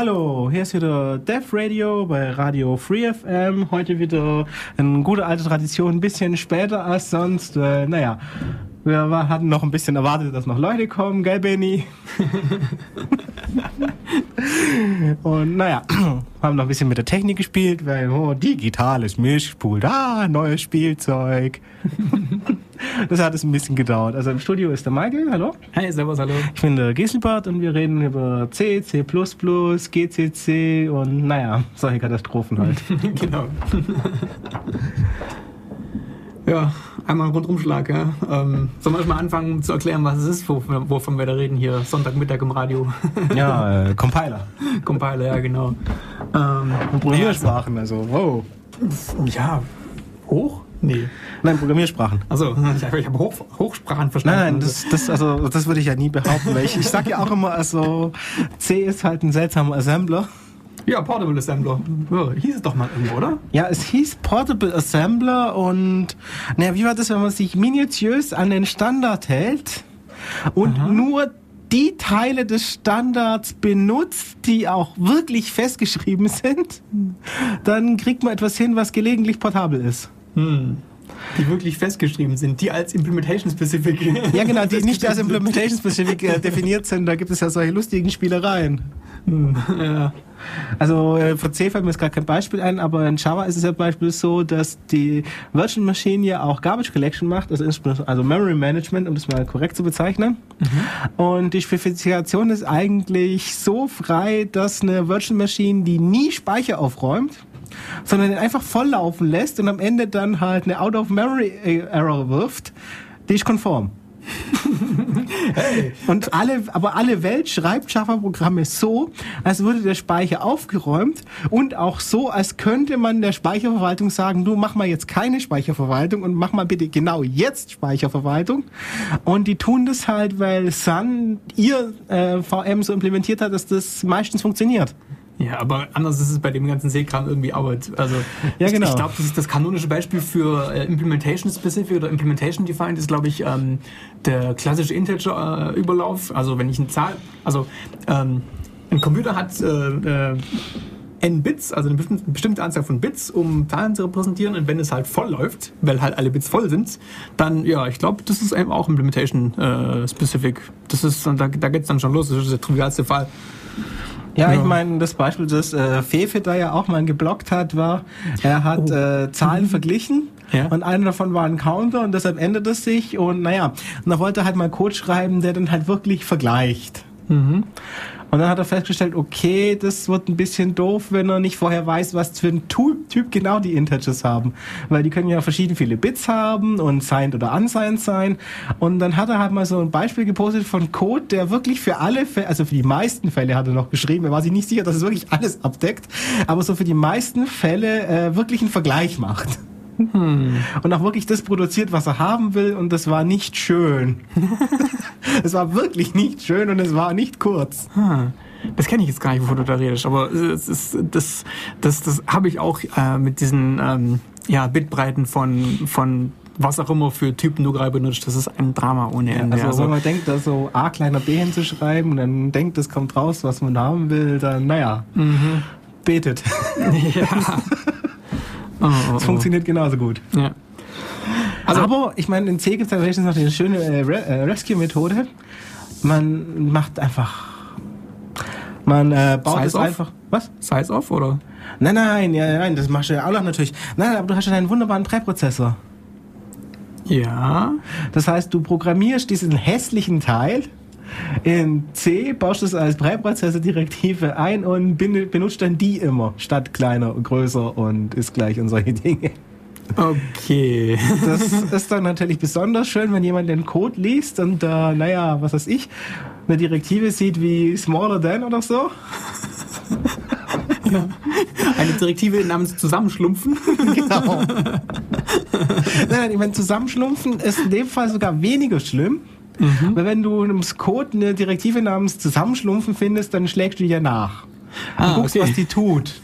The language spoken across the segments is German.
Hallo, hier ist wieder Dev Radio bei Radio Free FM. Heute wieder eine gute alte Tradition, ein bisschen später als sonst. Äh, naja, wir hatten noch ein bisschen erwartet, dass noch Leute kommen, gell, Benny? Und naja, haben noch ein bisschen mit der Technik gespielt, weil oh, digitales Mischpult, ah, neues Spielzeug. das hat es ein bisschen gedauert. Also im Studio ist der Michael, hallo. Hey, servus, hallo. Ich bin der Giselbart und wir reden über C, C++, GCC und naja, solche Katastrophen halt. genau. ja, einmal ein Rundumschlag. Ja. Ähm, sollen wir mal anfangen zu erklären, was es ist, wovon wir da reden hier Sonntagmittag im Radio? ja, äh, Compiler. Compiler, ja, genau. Ähm, Programmiersprachen, also wow. Ja, hoch? Nee. Nein, Programmiersprachen. Also ich habe hab Hoch, Hochsprachen verstanden. Nein, nein, das, das, also, das würde ich ja nie behaupten, weil ich, ich sage ja auch immer, also C ist halt ein seltsamer Assembler. Ja, Portable Assembler. Hieß es doch mal irgendwo, oder? Ja, es hieß Portable Assembler und naja, wie war das, wenn man sich minutiös an den Standard hält und Aha. nur die Teile des Standards benutzt, die auch wirklich festgeschrieben sind, dann kriegt man etwas hin, was gelegentlich portabel ist. Hm. Die wirklich festgeschrieben sind, die als Implementation Specific. Ja, genau, die nicht als Implementation Specific äh, definiert sind. Da gibt es ja solche lustigen Spielereien. Hm, ja. Also äh, für C fällt mir jetzt gar kein Beispiel ein, aber in Java ist es ja Beispiel so, dass die Virtual Machine ja auch Garbage Collection macht, also, also Memory Management, um das mal korrekt zu bezeichnen. Mhm. Und die Spezifikation ist eigentlich so frei, dass eine Virtual Machine, die nie Speicher aufräumt, sondern den einfach volllaufen lässt und am Ende dann halt eine Out-of-Memory-Error wirft, die ist konform. Hey. Und alle, aber alle Welt schreibt Java-Programme so, als würde der Speicher aufgeräumt und auch so, als könnte man der Speicherverwaltung sagen, du mach mal jetzt keine Speicherverwaltung und mach mal bitte genau jetzt Speicherverwaltung. Und die tun das halt, weil Sun ihr äh, VM so implementiert hat, dass das meistens funktioniert. Ja, aber anders ist es bei dem ganzen Seekram irgendwie Arbeit. Also ja, genau. ich, ich glaube, das ist das kanonische Beispiel für äh, Implementation Specific oder Implementation Defined ist, glaube ich, ähm, der klassische Integer-Überlauf. also wenn ich eine Zahl, also ähm, ein Computer hat äh, äh, n Bits, also eine bestimmte, bestimmte Anzahl von Bits, um Zahlen zu repräsentieren. Und wenn es halt voll läuft, weil halt alle Bits voll sind, dann, ja, ich glaube, das ist eben auch Implementation äh, Specific. Das ist, da, da geht es dann schon los. Das ist der trivialste Fall. Ja, ja. ich meine, das Beispiel, das äh, Fefe da ja auch mal geblockt hat, war, er hat oh. äh, Zahlen mhm. verglichen ja. und einer davon war ein Counter und deshalb ändert es sich und naja, und er wollte halt mal Code schreiben, der dann halt wirklich vergleicht. Mhm. Und dann hat er festgestellt, okay, das wird ein bisschen doof, wenn er nicht vorher weiß, was für ein Typ genau die Integers haben. Weil die können ja verschieden viele Bits haben und signed oder unsigned sein. Und dann hat er halt mal so ein Beispiel gepostet von Code, der wirklich für alle Fälle, also für die meisten Fälle hat er noch geschrieben, er war sich nicht sicher, dass es wirklich alles abdeckt, aber so für die meisten Fälle äh, wirklich einen Vergleich macht. Hm. Und auch wirklich das produziert, was er haben will, und das war nicht schön. es war wirklich nicht schön und es war nicht kurz. Hm. Das kenne ich jetzt gar nicht, wovon du da redest, aber es ist, das, das, das habe ich auch äh, mit diesen ähm, ja, Bitbreiten von, von was auch immer für Typen du gerade benutzt, das ist ein Drama ohne Ende. Ja, also, also, wenn man denkt, da so A kleiner B hinzuschreiben und dann denkt, es kommt raus, was man haben will, dann naja, mhm. betet. Ja. Oh, oh, das funktioniert genauso gut. Ja. Also, Aber ich meine, in C gibt es wenigstens noch eine schöne äh, äh, Rescue-Methode. Man macht einfach. Man äh, baut es einfach. Was? Size off oder? Nein, nein, ja, nein, das machst du ja auch noch natürlich. Nein, aber du hast ja einen wunderbaren Präprozessor. Ja. Das heißt, du programmierst diesen hässlichen Teil in C baust du es als Präprozessor-Direktive ein und benutzt dann die immer, statt kleiner, größer und ist gleich und solche Dinge. Okay. Das ist dann natürlich besonders schön, wenn jemand den Code liest und äh, naja, was weiß ich, eine Direktive sieht wie smaller than oder so. Ja. Eine Direktive namens Zusammenschlumpfen. Genau. nein, nein, ich meine, Zusammenschlumpfen ist in dem Fall sogar weniger schlimm. Mhm. Weil wenn du im Code eine Direktive namens Zusammenschlumpfen findest, dann schlägst du ja nach. Ah, und guckst, okay. was die tut.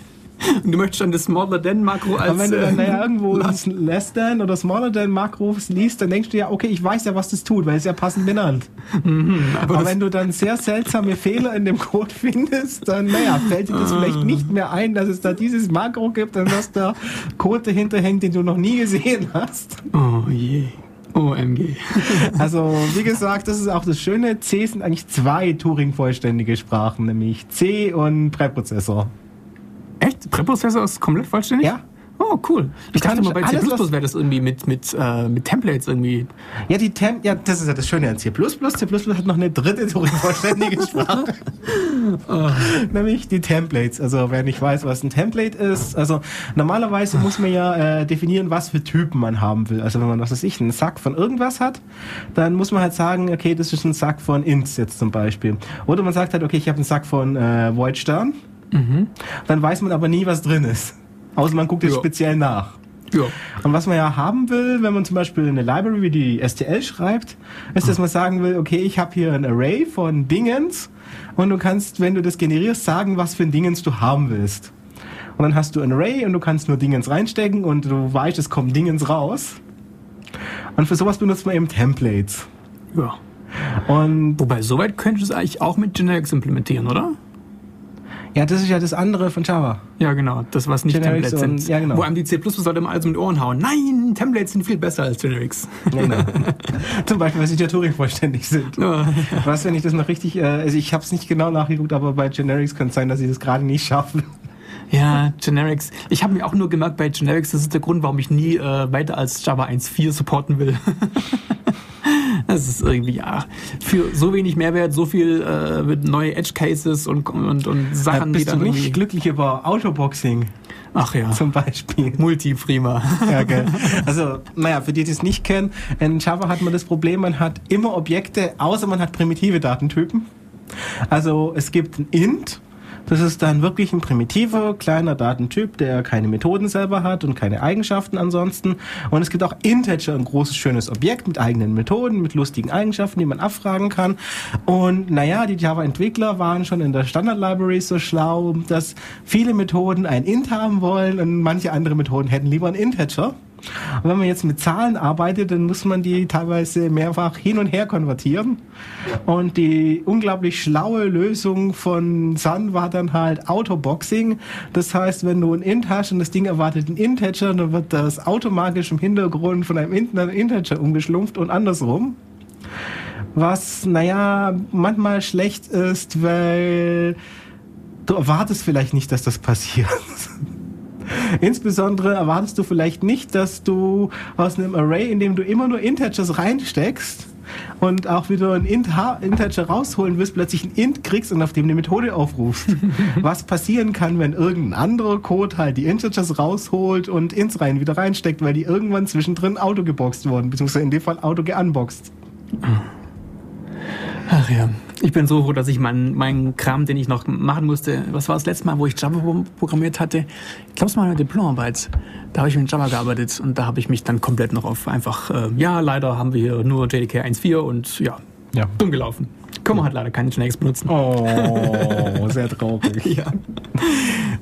Und du möchtest dann das Smaller Than Makro als. Aber wenn du dann äh, naja, irgendwo Last- das Less Than oder Smaller Than Makros liest, dann denkst du ja, okay, ich weiß ja, was das tut, weil es ja passend benannt. aber Aber das, wenn du dann sehr seltsame Fehler in dem Code findest, dann, naja, fällt dir das vielleicht nicht mehr ein, dass es da dieses Makro gibt und dass da Code dahinter hängt, den du noch nie gesehen hast. oh je. OMG. Also, wie gesagt, das ist auch das Schöne. C sind eigentlich zwei Turing-vollständige Sprachen, nämlich C und Präprozessor. Echt? Präprozessor ist komplett vollständig? Ja. Oh, cool. Ich dachte mal, bei C++ wäre das irgendwie mit, mit, äh, mit Templates irgendwie. Ja, die Tem ja, das ist ja das Schöne an C++. C++ hat noch eine dritte Turing-vollständige Sprache. Nämlich die Templates. Also, wer nicht weiß, was ein Template ist. Also, normalerweise muss man ja äh, definieren, was für Typen man haben will. Also, wenn man, was weiß ich, einen Sack von irgendwas hat, dann muss man halt sagen, okay, das ist ein Sack von Ints jetzt zum Beispiel. Oder man sagt halt, okay, ich habe einen Sack von äh, Void-Stern. Dann weiß man aber nie, was drin ist. Außer man guckt jetzt Ja. speziell nach. Ja. Und was man ja haben will, wenn man zum Beispiel eine Library wie die STL schreibt, ist, dass man sagen will, okay, ich habe hier ein Array von Dingens und du kannst, wenn du das generierst, sagen, was für ein Dingens du haben willst. Und dann hast du ein Array und du kannst nur Dingens reinstecken und du weißt, es kommen Dingens raus. Und für sowas benutzt man eben Templates. ja. Und Wobei, soweit könntest du es eigentlich auch mit Generics implementieren, oder? Ja, das ist ja das andere von Java. Ja, genau. Das, was nicht Generics Templates und- sind. ja, genau. Wo einem die C++-Leute immer alles mit Ohren hauen. Nein, Templates sind viel besser als Generics. Genau. Zum Beispiel, weil sie ja Turing vollständig sind. Ja. Was, wenn ich das noch richtig, äh, also ich habe es nicht genau nachgeguckt, aber bei Generics kann es sein, dass sie das gerade nicht schaffen. Ja, Generics. Ich habe mir auch nur gemerkt bei Generics, das ist der Grund, warum ich nie äh, weiter als Java 1.4 supporten will. das ist irgendwie, ja, für so wenig Mehrwert, so viel äh, mit neue Edge Cases und, und, und Sachen, die bist du dann nicht irgendwie. glücklich über Autoboxing Ach ja, zum Beispiel. Multi-Prima. Ja, gell. Also, naja, für die, die es nicht kennen, in Java hat man das Problem, man hat immer Objekte, außer man hat primitive Datentypen. Also es gibt ein int, das ist dann wirklich ein primitiver, kleiner Datentyp, der keine Methoden selber hat und keine Eigenschaften ansonsten. Und es gibt auch Integer, ein großes, schönes Objekt mit eigenen Methoden, mit lustigen Eigenschaften, die man abfragen kann. Und naja, die Java-Entwickler waren schon in der Standard-Library so schlau, dass viele Methoden ein int haben wollen und manche andere Methoden hätten lieber ein Integer. Und wenn man jetzt mit Zahlen arbeitet, dann muss man die teilweise mehrfach hin und her konvertieren. Und die unglaublich schlaue Lösung von Sun war dann halt Autoboxing. Das heißt, wenn du ein Int hast und das Ding erwartet ein Integer, dann wird das automatisch im Hintergrund von einem Int in Integer umgeschlumpft und andersrum. Was, naja, manchmal schlecht ist, weil du erwartest vielleicht nicht, dass das passiert. Insbesondere erwartest du vielleicht nicht, dass du aus einem Array, in dem du immer nur Integers reinsteckst und auch wieder ein Int Integer rausholen willst, plötzlich ein Int kriegst und auf dem eine Methode aufrufst. Was passieren kann, wenn irgendein anderer Code halt die Integers rausholt und Ints rein wieder reinsteckt, weil die irgendwann zwischendrin auto geboxt wurden, beziehungsweise in dem Fall auto geunboxed. Ach ja. Ich bin so froh, dass ich meinen meinen Kram, den ich noch machen musste, was war das letzte Mal, wo ich Java pro- programmiert hatte? Ich glaube, es war eine Diplomarbeit. Da habe ich mit Java gearbeitet und da habe ich mich dann komplett noch auf einfach, äh, ja, leider haben wir hier nur JDK 1.4 und ja, Ja. dumm gelaufen. Kann man halt leider keine Generics benutzen. Oh, sehr traurig. Ja.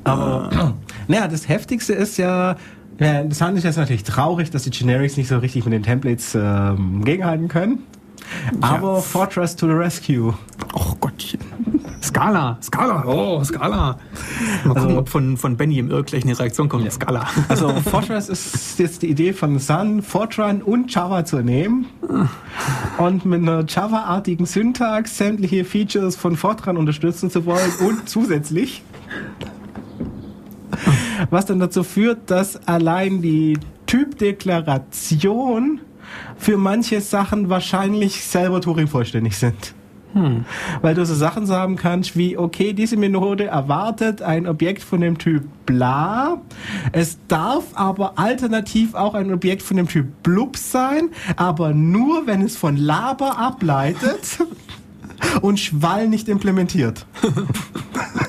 Aber naja, das Heftigste ist ja, ja, das ist jetzt natürlich traurig, dass die Generics nicht so richtig mit den Templates ähm, gegenhalten können. Aber Fortress to the Rescue. Oh Gottchen. Scala, Scala, oh, Scala. Mal gucken, ob von, von Benny im Irr gleich eine Reaktion kommt. Scala. Also Fortress ist jetzt die Idee von Sun, Fortran und Java zu nehmen und mit einer Java-artigen Syntax sämtliche Features von Fortran unterstützen zu wollen und zusätzlich was dann dazu führt, dass allein die Typdeklaration für manche Sachen wahrscheinlich selber Turing vollständig sind. Weil du so Sachen sagen kannst wie, okay, diese Methode erwartet ein Objekt von dem Typ bla. Es darf aber alternativ auch ein Objekt von dem Typ blub sein, aber nur, wenn es von laber ableitet und schwall nicht implementiert.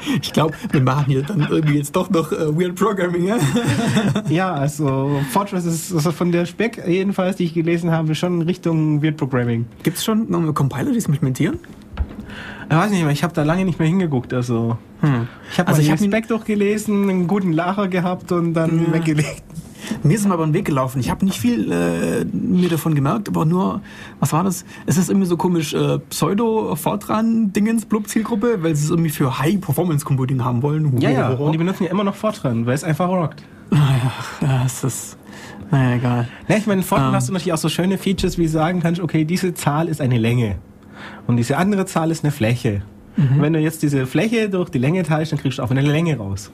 Ich glaube, wir machen hier dann irgendwie jetzt doch noch äh, Weird Programming, ja? Ja, also Fortress ist also von der Spec jedenfalls, die ich gelesen habe, schon in Richtung Weird Programming. Gibt es schon noch Compiler, die es implementieren? Ich weiß nicht mehr, ich habe da lange nicht mehr hingeguckt. Also, Hm. ich habe Also ich mal hab Spec durchgelesen, einen guten Lacher gehabt und dann Ja. weggelegt. Mir ist es mal über den Weg gelaufen. Ich habe nicht viel äh, mir davon gemerkt, aber nur, was war das? Es ist irgendwie so komisch äh, Pseudo-Fortran-Dingens, Blub-Zielgruppe, weil sie es irgendwie für High-Performance-Computing haben wollen. Ja, ja, und die benutzen ja immer noch Fortran, weil es einfach rockt. ja, es ist, naja, egal. Ja, ich meine, in Fortran Ähm. hast du natürlich auch so schöne Features, wie du sagen kannst, okay, diese Zahl ist eine Länge und diese andere Zahl ist eine Fläche. Mhm. Und wenn du jetzt diese Fläche durch die Länge teilst, dann kriegst du auch eine Länge raus.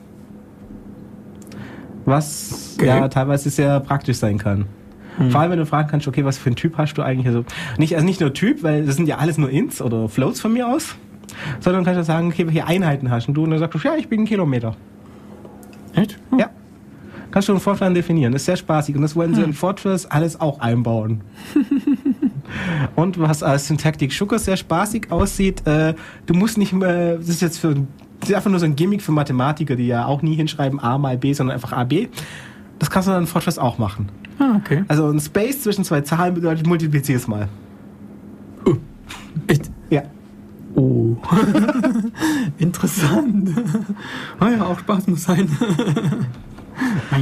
Was Okay. ja teilweise sehr praktisch sein kann. Mhm. Vor allem, wenn du fragen kannst, okay, was für ein Typ hast du eigentlich? Also nicht, also nicht nur Typ, weil das sind ja alles nur Ints oder Floats von mir aus, sondern du kannst ja sagen, okay, welche Einheiten hast du? Und dann sagst du, ja, ich bin ein Kilometer. Echt? Hm. Ja. Kannst du in Fortran definieren. Das ist sehr spaßig. Und das wollen Hm. sie in Fortress alles auch einbauen. Und was als Syntactic Sugar sehr spaßig aussieht, äh, du musst nicht mehr, das ist jetzt für, das ist einfach nur so ein Gimmick für Mathematiker, die ja auch nie hinschreiben A mal B, sondern einfach AB. Das kannst du dann in Fortress auch machen. Ah, okay. Also ein Space zwischen zwei Zahlen bedeutet, multiplizier es mal. Echt? Ja. Oh. Interessant. Ah ja, auch Spaß muss sein.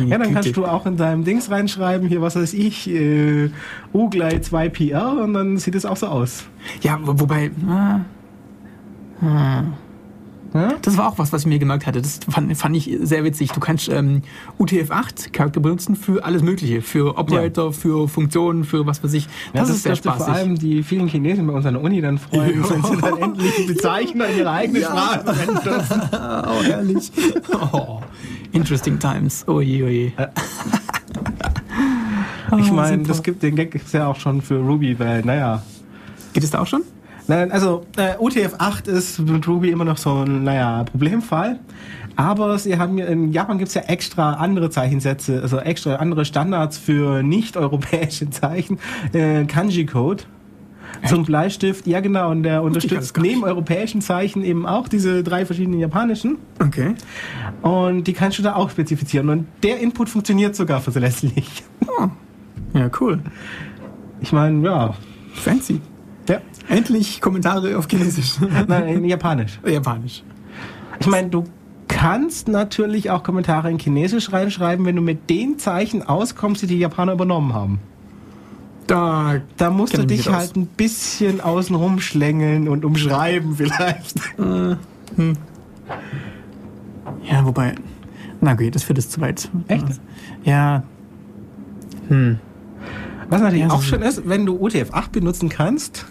Ja, dann kannst du auch in deinem Dings reinschreiben, hier, was weiß ich, äh, U gleich 2PR und dann sieht es auch so aus. Ja, wo- wobei. Ah, ah. Ja? Das war auch was, was ich mir gemerkt hatte. Das fand, fand ich sehr witzig. Du kannst ähm, UTF-8 Charakter benutzen für alles Mögliche. Für Operator, für Funktionen, für was weiß ich. Das, ist sehr spaßig. vor allem die vielen Chinesen bei uns an der Uni dann freuen, Ja. wenn sie dann endlich die Bezeichner in ihre eigene Ja. Sprache verwenden dürfen. oh, herrlich. Oh, interesting times. Oje, oje. Ich Ah, meine, super. das gibt den Gag ja auch schon für Ruby, weil, naja. Geht es da auch schon? Nein, also äh, UTF-8 ist mit Ruby immer noch so ein, naja, Problemfall. Aber sie haben in Japan gibt's ja extra andere Zeichensätze, also extra andere Standards für nicht-europäische Zeichen, äh, Kanji-Code. Zum Bleistift, ja genau, und der unterstützt neben europäischen Zeichen eben auch diese drei verschiedenen japanischen. Okay. Und die kannst du da auch spezifizieren. Und der Input funktioniert sogar verlässlich. Ja, cool. Ich meine, ja. Fancy. Endlich Kommentare auf Chinesisch. Nein, in Japanisch. Japanisch. Ich meine, du kannst natürlich auch Kommentare in Chinesisch reinschreiben, wenn du mit den Zeichen auskommst, die die Japaner übernommen haben. Da Da musst du dich halt ein bisschen außen rumschlängeln und umschreiben vielleicht. Ja, wobei. Na gut, das führt es zu weit. Echt? Ja. Hm. Was natürlich Ja, auch so- schön ist, wenn du UTF-8 benutzen kannst,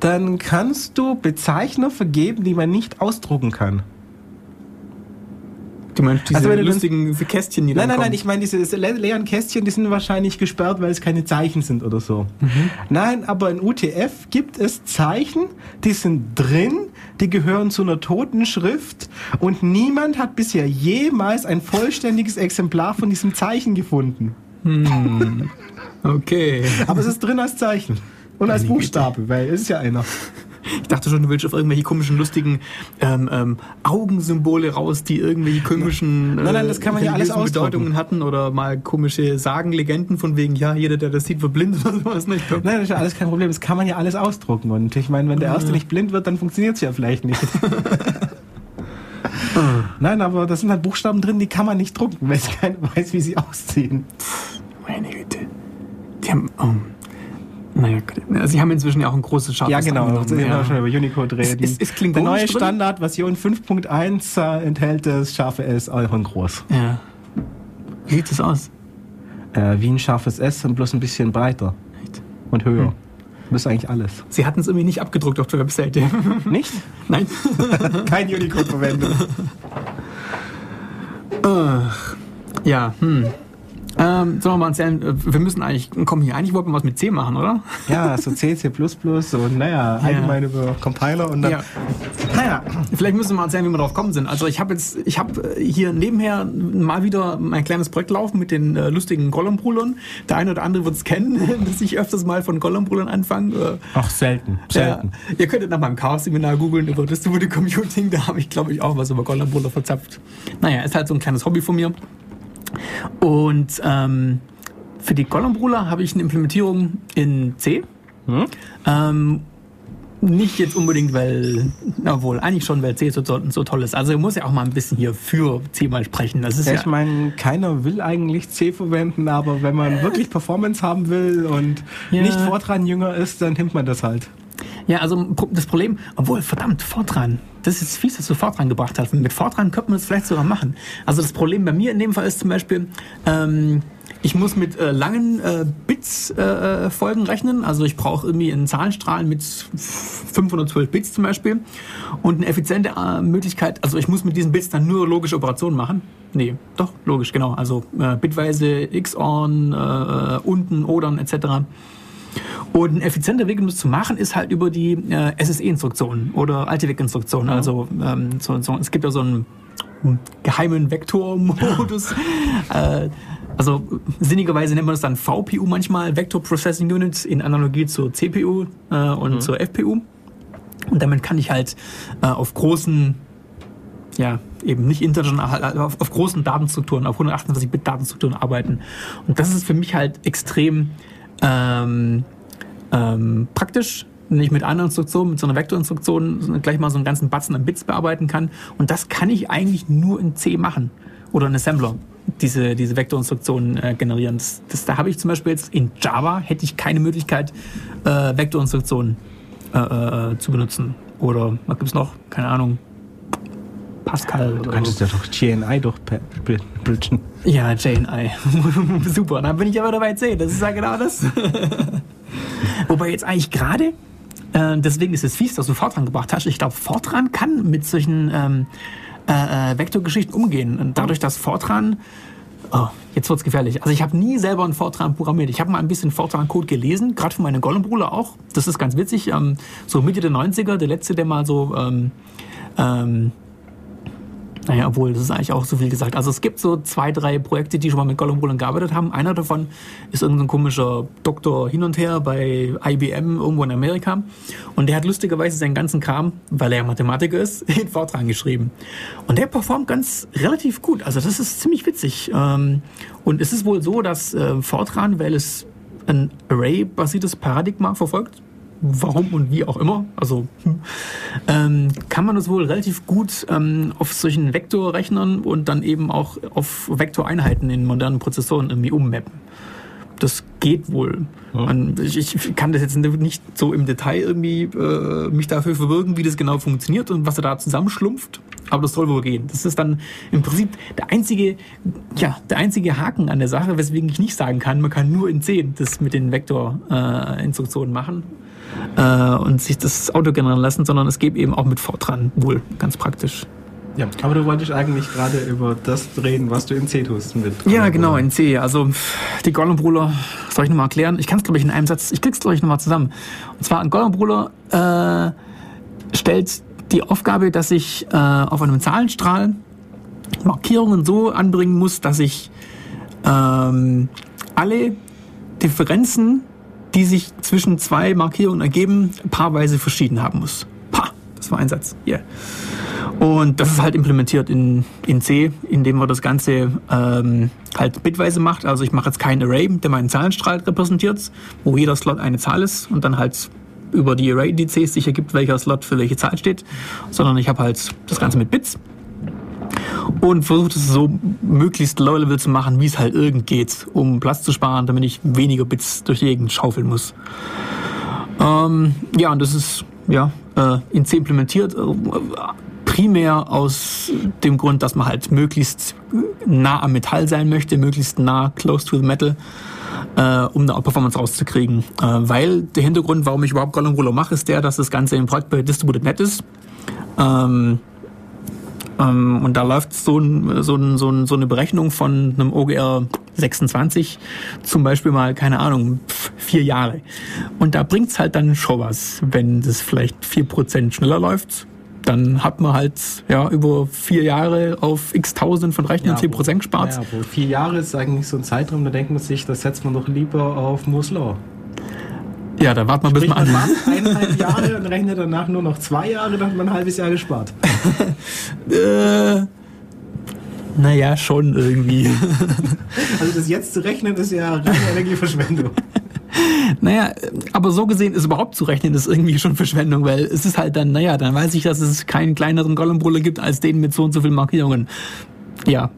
dann kannst du Bezeichner vergeben, die man nicht ausdrucken kann. Du meinst diese Also wenn du lustigen diese Kästchen, die Nein, dann nein, nein, ich meine, diese diese le leeren Kästchen, die sind wahrscheinlich gesperrt, weil es keine Zeichen sind oder so. Mhm. Nein, aber in UTF gibt es Zeichen, die sind drin, die gehören zu einer toten Schrift und niemand hat bisher jemals ein vollständiges Exemplar von diesem Zeichen gefunden. Okay. Aber es ist drin als Zeichen. Und als. Buchstabe, weil es ist ja einer. Ich dachte schon, du willst auf irgendwelche komischen, lustigen ähm, ähm, Augensymbole raus, die irgendwelche komischen Nein, nein, das kann man ja alles. Bedeutungen hatten oder mal komische Sagen, Legenden von wegen, ja, jeder, der das sieht, wird blind oder sowas. Ne? Ich glaub, Nein, das ist ja alles kein Problem. Das kann man ja alles ausdrucken. Und ich meine, wenn der Erste nicht blind wird, dann funktioniert es ja vielleicht nicht. Nein, aber da sind halt Buchstaben drin, die kann man nicht drucken, weil es keiner weiß, wie sie aussehen. Meine Güte. Die haben. Oh. Naja, sie haben inzwischen ja auch ein großes Scharfes Ja, genau. angenommen, Wir ja. auch schon über Unicode reden. Ist- ist Klingonisch der neue drin? Standard, Version 5.1, äh, enthält das scharfe S auch in groß. Ja. Wie sieht das aus? Äh, wie ein scharfes S, und bloß ein bisschen breiter Echt? und höher. Das ist eigentlich alles. Sie hatten es irgendwie nicht abgedruckt auf der Webseite. Nicht? Nein. Kein Unicode-Verwendung. Ach. Ja, hm. Ähm, sollen wir mal erzählen, äh, wir müssen eigentlich, komm hier, eigentlich wollten wir was mit C machen, oder? Ja, so C, C++ und naja, allgemein über Compiler und dann. Ja. Naja, Vielleicht müssen wir mal erzählen, wie wir drauf gekommen sind. Also ich habe jetzt, ich habe hier nebenher mal wieder mein kleines Projekt laufen mit den äh, lustigen Gollum-Brüdern. Der eine oder andere wird es kennen, dass ich öfters mal von Gollum-Brüdern anfange. Äh, ach, selten. Selten. Ja, ihr könntet nach meinem Chaos-Seminar googeln über Distributed Computing. Da habe ich, glaube ich, auch was über Gollum-Brüder verzapft. Naja, ist halt so ein kleines Hobby von mir. Und ähm, für die Gollum-Brüder habe ich eine Implementierung in C. Hm? Ähm, nicht jetzt unbedingt, weil, obwohl, eigentlich schon, weil C so, so toll ist. Also, ich muss ja auch mal ein bisschen hier für C mal sprechen. Das ist ja, ja ich meine, keiner will eigentlich C verwenden, aber wenn man wirklich Performance haben will und ja. nicht Fortran jünger ist, dann nimmt man das halt. Ja, also das Problem, obwohl, verdammt, Fortran, das ist fies, dass du Fortran gebracht hast. Mit Fortran könnte man das vielleicht sogar machen. Also das Problem bei mir in dem Fall ist zum Beispiel, ähm, ich muss mit äh, langen äh, Bits-Folgen äh, rechnen. Also ich brauche irgendwie einen Zahlenstrahl mit 512 Bits zum Beispiel. Und eine effiziente äh, Möglichkeit, also ich muss mit diesen Bits dann nur logische Operationen machen. Nee, doch, logisch, genau. Also äh, bitweise XORn, äh, unten, Odern etc. Und ein effizienter Weg, um das zu machen, ist halt über die äh, SSE-Instruktionen oder Altivec-Instruktionen. Mhm. Also ähm, so, so, es gibt ja so einen geheimen Vektor-Modus. äh, also sinnigerweise nennt man das dann VPU manchmal, Vector Processing Unit, in Analogie zur CPU äh, und mhm. zur FPU. Und damit kann ich halt äh, auf großen, ja, eben nicht international, auf, auf großen Datenstrukturen, auf 128-Bit-Datenstrukturen arbeiten. Und das ist für mich halt extrem ähm, ähm, praktisch, ich mit einer Instruktion, mit so einer Vektorinstruktion gleich mal so einen ganzen Batzen an Bits bearbeiten kann. Und das kann ich eigentlich nur in C machen oder in Assembler diese, diese Vektorinstruktionen äh, generieren. Das, das, da habe ich zum Beispiel jetzt in Java hätte ich keine Möglichkeit, äh, Vektorinstruktionen äh, äh, zu benutzen. Oder was gibt es noch? Keine Ahnung. Pascal. Du könntest ja doch GNI doch bridgen. Ja, GNI. Super, dann bin ich aber dabei C. Das ist ja genau das. Wobei jetzt eigentlich gerade, äh, deswegen ist es fies, dass du Fortran gebracht hast. Ich glaube, Fortran kann mit solchen ähm, äh, äh, Vektorgeschichten umgehen. Und dadurch, dass Fortran Oh, jetzt wird's gefährlich. Also ich habe nie selber einen Fortran programmiert. Ich habe mal ein bisschen Fortran-Code gelesen, gerade für meine Gollum-Bruder auch. Das ist ganz witzig. Ähm, so Mitte der 90er, der letzte, der mal so ähm, ähm, naja, obwohl, das ist eigentlich auch so viel gesagt. Also es gibt so zwei, drei Projekte, die schon mal mit Gollum Roland gearbeitet haben. Einer davon ist irgendein komischer Doktor hin und her bei IBM irgendwo in Amerika. Und der hat lustigerweise seinen ganzen Kram, weil er Mathematiker ist, in Fortran geschrieben. Und der performt ganz relativ gut. Also das ist ziemlich witzig. Ähm, und es ist wohl so, dass äh, Fortran, weil es ein Array-basiertes Paradigma verfolgt, warum und wie auch immer, also hm, ähm, kann man das wohl relativ gut ähm, auf solchen Vektorrechnern und dann eben auch auf Vektoreinheiten in modernen Prozessoren irgendwie ummappen. Das geht wohl. Ja. Man, ich, ich, kann das jetzt nicht so im Detail irgendwie äh, mich dafür verwirken, wie das genau funktioniert und was er da zusammenschlumpft. Aber das soll wohl gehen. Das ist dann im Prinzip der einzige, ja, der einzige Haken an der Sache, weswegen ich nicht sagen kann, man kann nur in 10 das mit den Vektorinstruktionen äh, machen äh, und sich das Auto generieren lassen, sondern es geht eben auch mit Fortran wohl ganz praktisch. Ja, aber du wolltest eigentlich gerade über das reden, was du in C tust. Mit ja, genau, in C. Also die Gollum-Bruder, soll ich nochmal erklären? Ich kann es, glaube ich, in einem Satz, ich krieg's, glaube ich, nochmal zusammen. Und zwar, ein Gollum-Bruder äh, stellt die Aufgabe, dass ich äh, auf einem Zahlenstrahl Markierungen so anbringen muss, dass ich ähm, alle Differenzen die sich zwischen zwei Markierungen ergeben, paarweise verschieden haben muss. Pa, das war ein Satz. Yeah. Und das ist halt implementiert in, in C, indem man das Ganze ähm, halt bitweise macht. Also ich mache jetzt kein Array, der meinen Zahlenstrahl repräsentiert, wo jeder Slot eine Zahl ist und dann halt über die Array-Indizes sich ergibt, welcher Slot für welche Zahl steht, sondern ich habe halt das Ganze mit Bits und versucht es so möglichst low-level zu machen, wie es halt irgend geht, um Platz zu sparen, damit ich weniger Bits durch die Gegend schaufeln muss. Ähm, ja, und das ist ja äh, in C implementiert, äh, primär aus dem Grund, dass man halt möglichst nah am Metall sein möchte, möglichst nah close to the metal. Äh, um eine Performance rauszukriegen. Äh, weil der Hintergrund, warum ich überhaupt Gollum Ruler mache, ist der, dass das Ganze im Projekt bei Distributed Net ist. Ähm, ähm, und da läuft so, ein, so, ein, so, ein, so eine Berechnung von einem OGR 26 zum Beispiel mal, keine Ahnung, vier Jahre. Und da bringt's halt dann schon was, wenn das vielleicht vier Prozent schneller läuft. Dann hat man halt ja über vier Jahre auf x tausend von Rechnern ja, 10% gespart. Ja, vier Jahre ist eigentlich so ein Zeitraum, da denkt man sich, das setzt man doch lieber auf Moore's Law. Ja, da wartet man bis man an. eineinhalb Jahre und rechnet danach nur noch zwei Jahre, dann hat man ein halbes Jahr gespart. äh, naja, schon irgendwie. also das jetzt zu rechnen ist ja reine Energieverschwendung. naja, aber so gesehen ist überhaupt zu rechnen, ist irgendwie schon Verschwendung, weil es ist halt dann, naja, dann weiß ich, dass es keinen kleineren Gollumbrüller gibt als den mit so und so vielen Markierungen. Ja,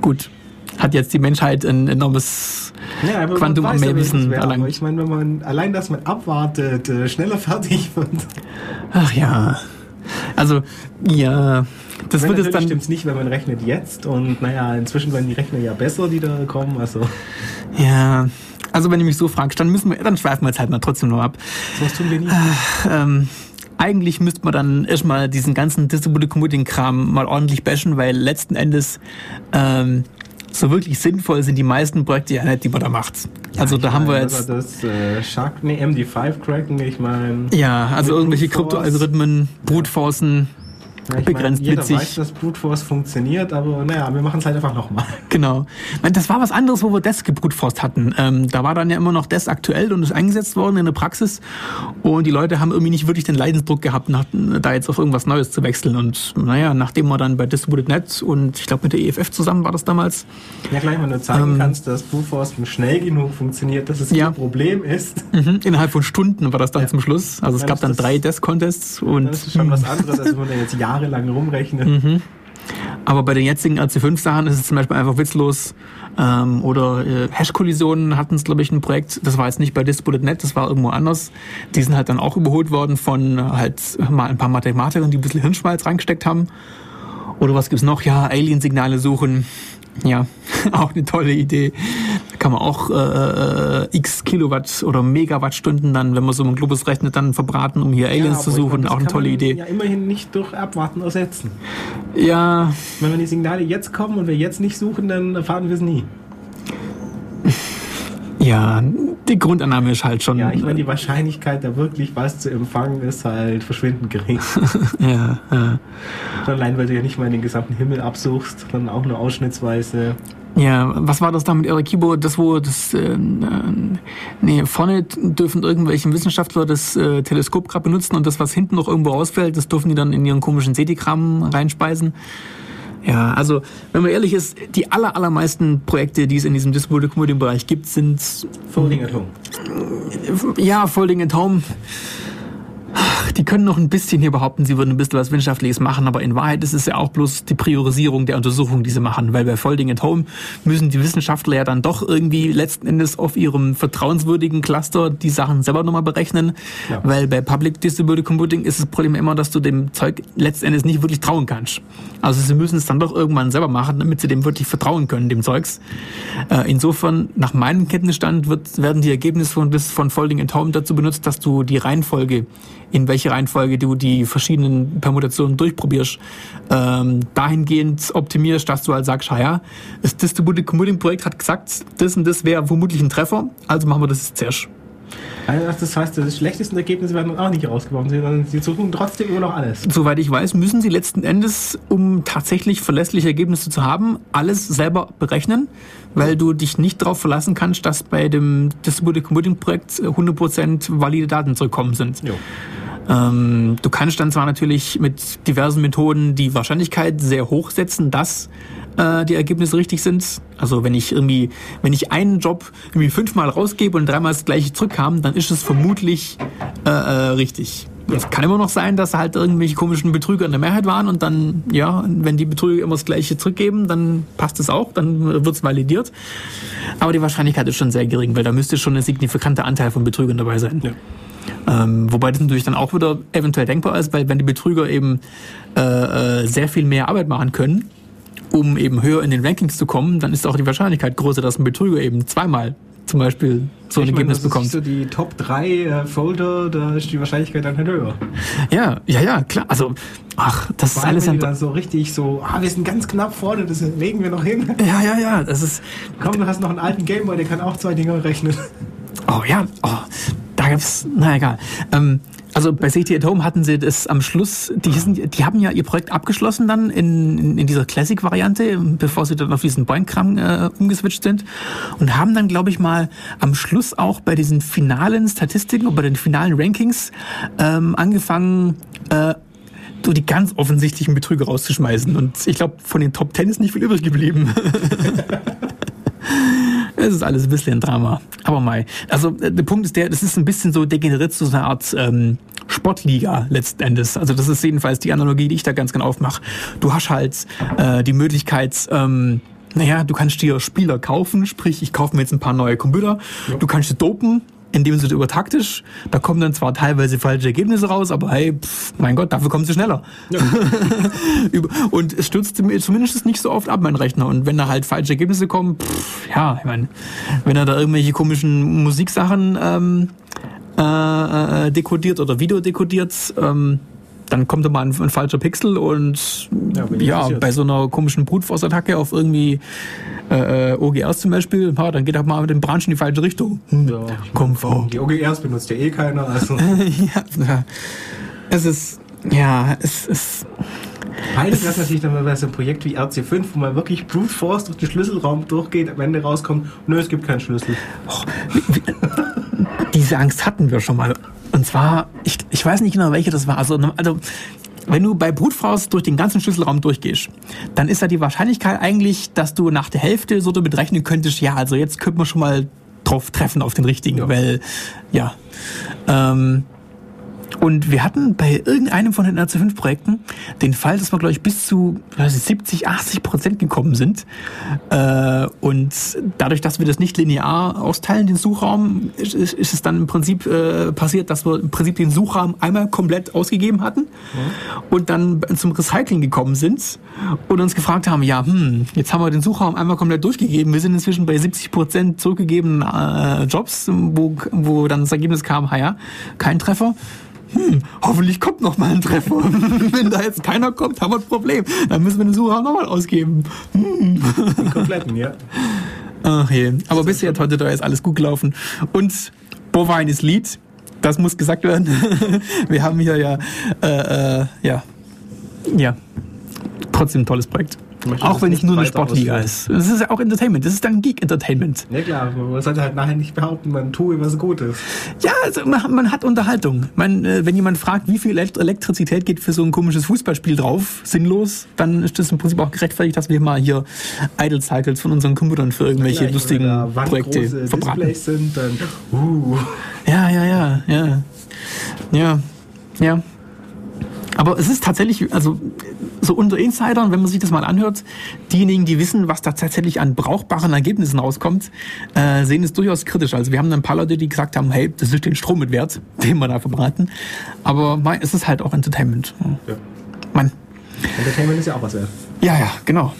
gut. Hat jetzt die Menschheit ein enormes ja, Quantum am Mehrwissen erlangt. Ich meine, wenn man allein, dass man abwartet, äh, schneller fertig wird. Ach ja. Also, ja. Das wird es dann. stimmt nicht, wenn man rechnet jetzt und naja, inzwischen werden die Rechner ja besser, die da kommen. Also. Ja, also wenn du mich so fragst, dann müssen wir, dann schweifen wir jetzt halt mal trotzdem noch ab. Was tun wir nicht? Äh, ähm, eigentlich müsste man dann erstmal diesen ganzen Distributed Computing Kram mal ordentlich bashen, weil letzten Endes ähm, so wirklich sinnvoll sind die meisten Projekte ja nicht, die man da macht. Ja, also da haben wir jetzt das äh, Shark, nee, MD5 cracken, ich meine ja, also irgendwelche Kryptoalgorithmen, Brute Forcen, ja, begrenzt meine, jeder witzig. weiß, dass Brute Force funktioniert, aber naja, wir machen es halt einfach nochmal. Genau. Das war was anderes, wo wir Desk gebrute Force hatten. Ähm, da war dann ja immer noch Desk aktuell und ist eingesetzt worden in der Praxis und die Leute haben irgendwie nicht wirklich den Leidensdruck gehabt, nach, da jetzt auf irgendwas Neues zu wechseln und naja, nachdem wir dann bei Distributed Net und ich glaube mit der EFF zusammen war das damals. Ja gleich, wenn du zeigen ähm, kannst, dass Brute Force schnell genug funktioniert, dass es ja. kein Problem ist. Mhm, innerhalb von Stunden war das dann ja. zum Schluss. Also es gab dann drei Desk-Contests und... Das ist schon was anderes, als wenn man jetzt Jahre jahrelang rumrechnen. Mhm. Aber bei den jetzigen RC5-Sachen ist es zum Beispiel einfach witzlos. Ähm, oder äh, Hash-Kollisionen hatten es, glaube ich, ein Projekt. Das war jetzt nicht bei Disputed.net, das war irgendwo anders. Die sind halt dann auch überholt worden von halt mal ein paar Mathematikern, die ein bisschen Hirnschmalz reingesteckt haben. Oder was gibt's noch? Ja, Alien-Signale suchen. Ja, auch eine tolle Idee. Da kann man auch äh, äh, x Kilowatt oder Megawattstunden dann, wenn man so einen Globus rechnet, dann verbraten, um hier Aliens ja, zu suchen. Meine, auch eine tolle Idee. Ja, immerhin nicht durch Abwarten ersetzen. Ja. Wenn die Signale jetzt kommen und wir jetzt nicht suchen, dann erfahren wir es nie. Ja, die Grundannahme ist halt schon. Ja, ich meine, die Wahrscheinlichkeit, da wirklich was zu empfangen, ist halt verschwindend gering. ja, ja. allein, weil du ja nicht mal den gesamten Himmel absuchst, sondern auch nur ausschnittsweise. Ja, was war das da mit Erakibo? Das, wo das, äh, äh, nee, vorne dürfen irgendwelche Wissenschaftler das äh, Teleskop gerade benutzen und das, was hinten noch irgendwo ausfällt, das dürfen die dann in ihren komischen SETI-Kram reinspeisen. Ja, also wenn man ehrlich ist, die aller, allermeisten Projekte, die es in diesem Distributed Computing Bereich gibt, sind Folding at Home. Ja, Folding at Home die können noch ein bisschen hier behaupten, sie würden ein bisschen was Wissenschaftliches machen, aber in Wahrheit ist es ja auch bloß die Priorisierung der Untersuchung, die sie machen. Weil bei Folding at Home müssen die Wissenschaftler ja dann doch irgendwie letzten Endes auf ihrem vertrauenswürdigen Cluster die Sachen selber nochmal berechnen. Ja. Weil bei Public Distributed Computing ist das Problem immer, dass du dem Zeug letzten Endes nicht wirklich trauen kannst. Also sie müssen es dann doch irgendwann selber machen, damit sie dem wirklich vertrauen können, dem Zeugs. Äh, insofern, nach meinem Kenntnisstand wird, werden die Ergebnisse von, von Folding at Home dazu benutzt, dass du die Reihenfolge in welche Reihenfolge du die verschiedenen Permutationen durchprobierst, ähm, dahingehend optimierst, dass du halt sagst, ja, das Distributed Computing Projekt hat gesagt, das und das wäre vermutlich ein Treffer, also machen wir das jetzt zuerst. Also das heißt, die schlechtesten Ergebnisse werden dann auch nicht rausgeworfen, sondern sie suchen trotzdem immer noch alles. Soweit ich weiß, müssen sie letzten Endes, um tatsächlich verlässliche Ergebnisse zu haben, alles selber berechnen, weil du dich nicht darauf verlassen kannst, dass bei dem Distributed Computing Projekt 100% valide Daten zurückkommen sind. Jo. Ähm, du kannst dann zwar natürlich mit diversen Methoden die Wahrscheinlichkeit sehr hoch setzen, dass äh, die Ergebnisse richtig sind. Also wenn ich irgendwie, wenn ich einen Job irgendwie fünfmal rausgebe und dreimal das gleiche zurückkam, dann ist es vermutlich äh, äh, richtig. Es kann immer noch sein, dass halt irgendwelche komischen Betrüger in der Mehrheit waren und dann, ja, wenn die Betrüger immer das Gleiche zurückgeben, dann passt es auch, dann wird es validiert. Aber die Wahrscheinlichkeit ist schon sehr gering, weil da müsste schon ein signifikanter Anteil von Betrügern dabei sein. Ja. Ähm, wobei das natürlich dann auch wieder eventuell denkbar ist, weil wenn die Betrüger eben äh, äh, sehr viel mehr Arbeit machen können, um eben höher in den Rankings zu kommen, dann ist auch die Wahrscheinlichkeit größer, dass ein Betrüger eben zweimal zum Beispiel so ein ich Ergebnis meine, bekommt. So die Top 3 äh, Folder, da ist die Wahrscheinlichkeit dann halt höher. Ja, ja, ja, klar. Also, ach, das Vor ist alles wenn dann so richtig so, ah, wir sind ganz knapp vorne, das legen wir noch hin. Ja, ja, ja, das ist. Komm, du hast noch einen alten Gameboy, der kann auch zwei Dinger rechnen. Oh ja, oh, da gibt's, na egal. Ähm, also bei City at Home hatten sie das am Schluss, die, sind, die haben ja ihr Projekt abgeschlossen dann in, in, in dieser Classic-Variante, bevor sie dann auf diesen Boeing-Kram äh, umgeswitcht sind und haben dann, glaube ich mal, am Schluss auch bei diesen finalen Statistiken und bei den finalen Rankings ähm, angefangen, äh, so die ganz offensichtlichen Betrüger rauszuschmeißen. Und ich glaube, von den Top Ten ist nicht viel übrig geblieben. Es ist alles ein bisschen ein Drama. Aber mal. Also äh, der Punkt ist der, das ist ein bisschen so degeneriert zu so einer Art ähm, Sportliga letzten Endes. Also das ist jedenfalls die Analogie, die ich da ganz genau aufmache. Du hast halt äh, die Möglichkeit, ähm, naja, du kannst dir Spieler kaufen, sprich, ich kaufe mir jetzt ein paar neue Computer. Ja. Du kannst sie dopen, indem sie übertaktisch, da kommen dann zwar teilweise falsche Ergebnisse raus, aber hey, pff, mein Gott, dafür kommen sie schneller. Ja. und es stürzt zumindest nicht so oft ab, mein Rechner. Und wenn da halt falsche Ergebnisse kommen, pff, ja, ich meine, wenn er da irgendwelche komischen Musiksachen ähm, äh, äh dekodiert oder Video dekodiert, ähm, dann kommt da mal ein, ein falscher Pixel und ja, ja bei so einer komischen Brute Force Attacke auf irgendwie äh, äh OGRs zum Beispiel, ja, dann geht er mal mit dem Branch in die falsche Richtung. Hm. Ja, Komm vor. Die OGRs benutzt ja eh keiner. Also. ja, es ist, ja, es ist. Peinlich wäre natürlich dann bei so einem Projekt wie RC5, wo man wirklich Brute Force durch den Schlüsselraum durchgeht, am Ende rauskommt, nö, es gibt keinen Schlüssel. Oh, diese Angst hatten wir schon mal. Und zwar, ich, ich weiß nicht genau, welche das war. Also, also wenn du bei Brute Force durch den ganzen Schlüsselraum durchgehst, dann ist da die Wahrscheinlichkeit eigentlich, dass du nach der Hälfte so damit rechnen könntest, ja, also jetzt könnte man schon mal drauf treffen auf den richtigen, ja. weil, ja. Ähm, und wir hatten bei irgendeinem von den RC5-Projekten den Fall, dass wir, glaube ich, bis zu ich, 70, 80 Prozent gekommen sind. Äh, und dadurch, dass wir das nicht linear austeilen, den Suchraum, ist, ist es dann im Prinzip äh, passiert, dass wir im Prinzip den Suchraum einmal komplett ausgegeben hatten mhm. und dann zum Recycling gekommen sind und uns gefragt haben, ja, hm, jetzt haben wir den Suchraum einmal komplett durchgegeben. Wir sind inzwischen bei 70 Prozent zurückgegebenen äh, Jobs, wo, wo dann das Ergebnis kam, ja, kein Treffer hm, hoffentlich kommt noch mal ein Treffer. Wenn da jetzt keiner kommt, haben wir ein Problem. Dann müssen wir den Sucher noch mal ausgeben. Hm. Den kompletten, ja. Ach je. Aber bisher hat heute da ist alles gut gelaufen. Und Bovine ist Lied. Das muss gesagt werden. wir haben hier ja, äh, äh, ja, ja, trotzdem ein tolles Projekt. Auch wenn es nur eine Sportliga ist. Das ist ja auch Entertainment. Das ist dann Geek-Entertainment. Ja klar, man sollte halt nachher nicht behaupten, man tue was Gutes. Ja, also man, man hat Unterhaltung. Man, äh, wenn jemand fragt, wie viel Elektrizität geht für so ein komisches Fußballspiel drauf, sinnlos, dann ist das im Prinzip auch gerechtfertigt, dass wir mal hier Idle Cycles von unseren Computern für irgendwelche ja, lustigen Projekte verbraten. Sind, dann, uh. Ja, ja, ja, ja. Ja, ja. Aber es ist tatsächlich, also so unter Insidern, wenn man sich das mal anhört, diejenigen, die wissen, was da tatsächlich an brauchbaren Ergebnissen rauskommt, äh, sehen es durchaus kritisch. Also wir haben ein paar Leute, die gesagt haben, hey, das ist den Strom mit Wert, den wir da verbraten. Aber es ist halt auch Entertainment. Ja. Mann. Entertainment ist ja auch was wert. Ja, ja, genau.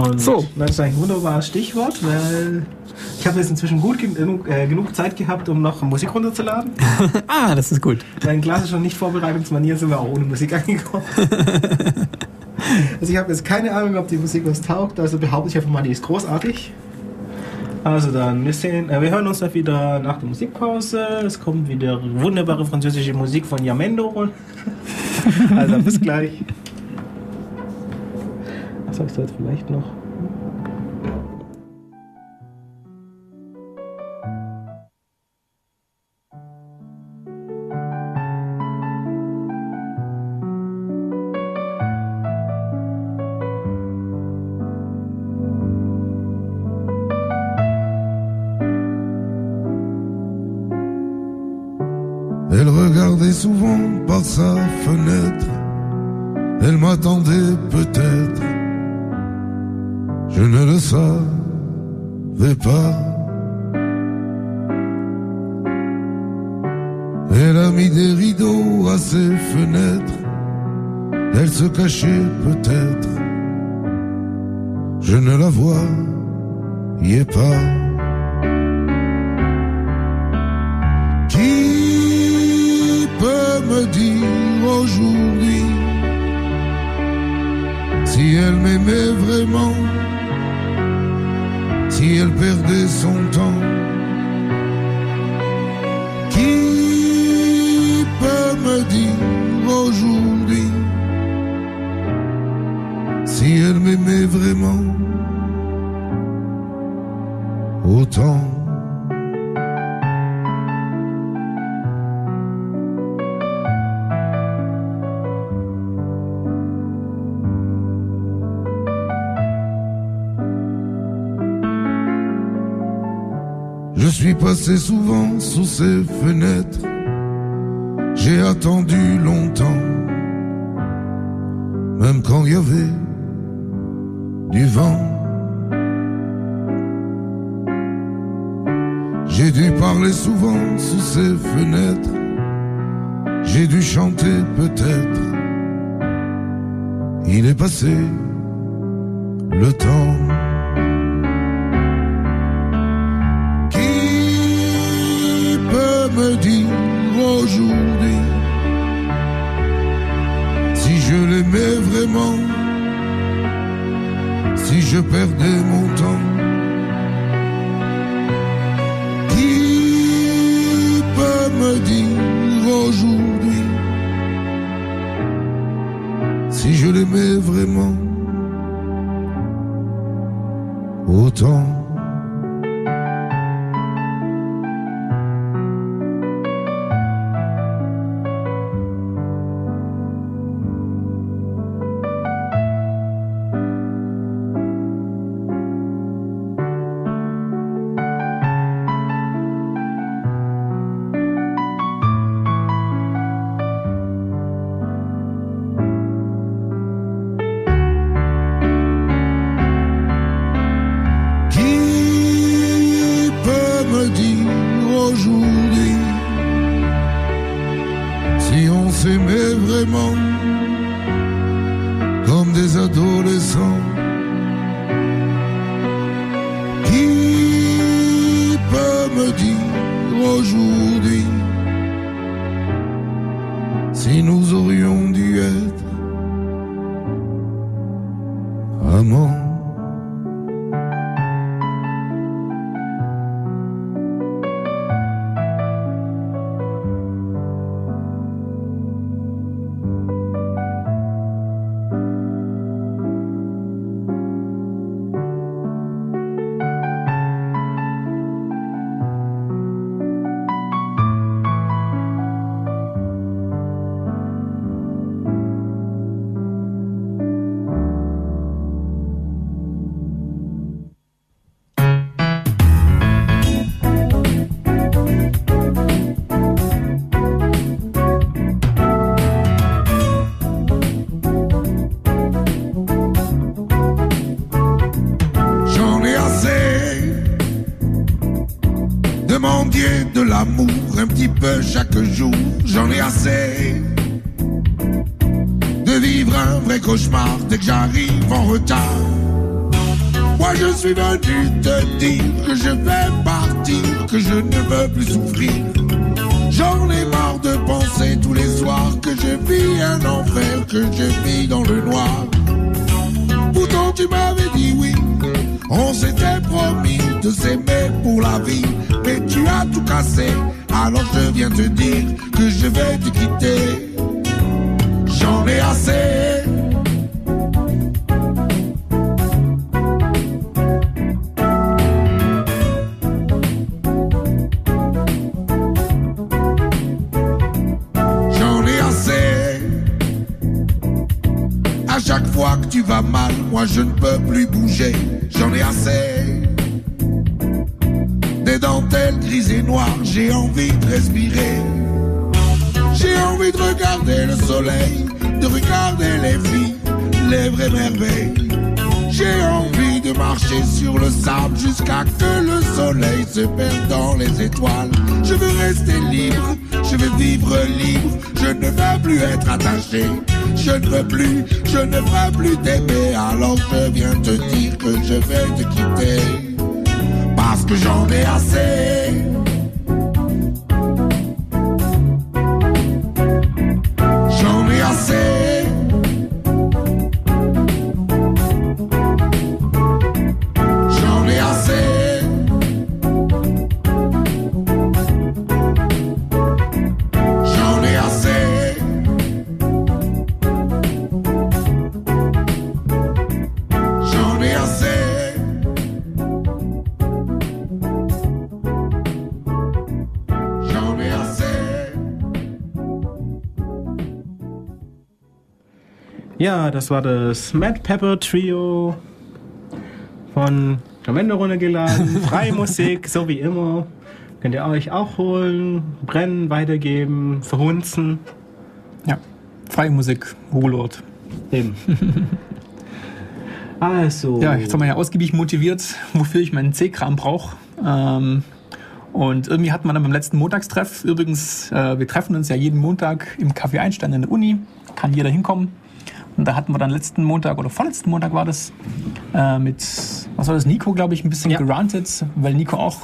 Und so. Das ist ein wunderbares Stichwort, weil ich habe jetzt inzwischen gut genug, äh, genug Zeit gehabt, um noch Musik runterzuladen. ah, das ist gut. Mein klassischer Nicht-Vorbereitungsmanier sind wir auch ohne Musik angekommen. also ich habe jetzt keine Ahnung, ob die Musik was taugt, also behaupte ich einfach mal, die ist großartig. Also dann, wir, sehen, äh, wir hören uns dann wieder nach der Musikpause. Es kommt wieder wunderbare französische Musik von Yamendo. also bis gleich. Vielleicht noch? Elle regardait souvent par sa fenêtre. Elle m'attendait peut-être. Je ne le savais pas. Elle a mis des rideaux à ses fenêtres. Elle se cachait peut-être. Je ne la voyais pas. me dire aujourd'hui si elle m'aimait vraiment, si elle perdait son temps. Qui peut me dire aujourd'hui si elle m'aimait vraiment autant? passé souvent sous ses fenêtres. J'ai attendu longtemps, même quand il y avait du vent. J'ai dû parler souvent sous ses fenêtres. J'ai dû chanter peut-être. Il est passé le temps. me dire aujourd'hui si je l'aimais vraiment, si je perdais mon temps. Qui peut me dire aujourd'hui si je l'aimais vraiment autant? on s'aimait vraiment comme des adolescents. Qui peut me dire aujourd'hui si nous aurions dû être amants? Ja, das war das Mad Pepper Trio von Jamendo Runde geladen. Freie Musik, so wie immer. Könnt ihr euch auch holen, brennen, weitergeben, verhunzen. Ja, freie Musik, Ruhlort. Eben. also. Ja, jetzt haben wir ja ausgiebig motiviert, wofür ich meinen C-Kram brauche. Ähm, und irgendwie hat man dann beim letzten Montagstreff, übrigens, äh, wir treffen uns ja jeden Montag im Café Einstein in der Uni, kann jeder hinkommen. Und da hatten wir dann letzten Montag oder vorletzten Montag war das äh, mit, was war das, Nico, glaube ich, ein bisschen Ja. gerantet, weil Nico auch,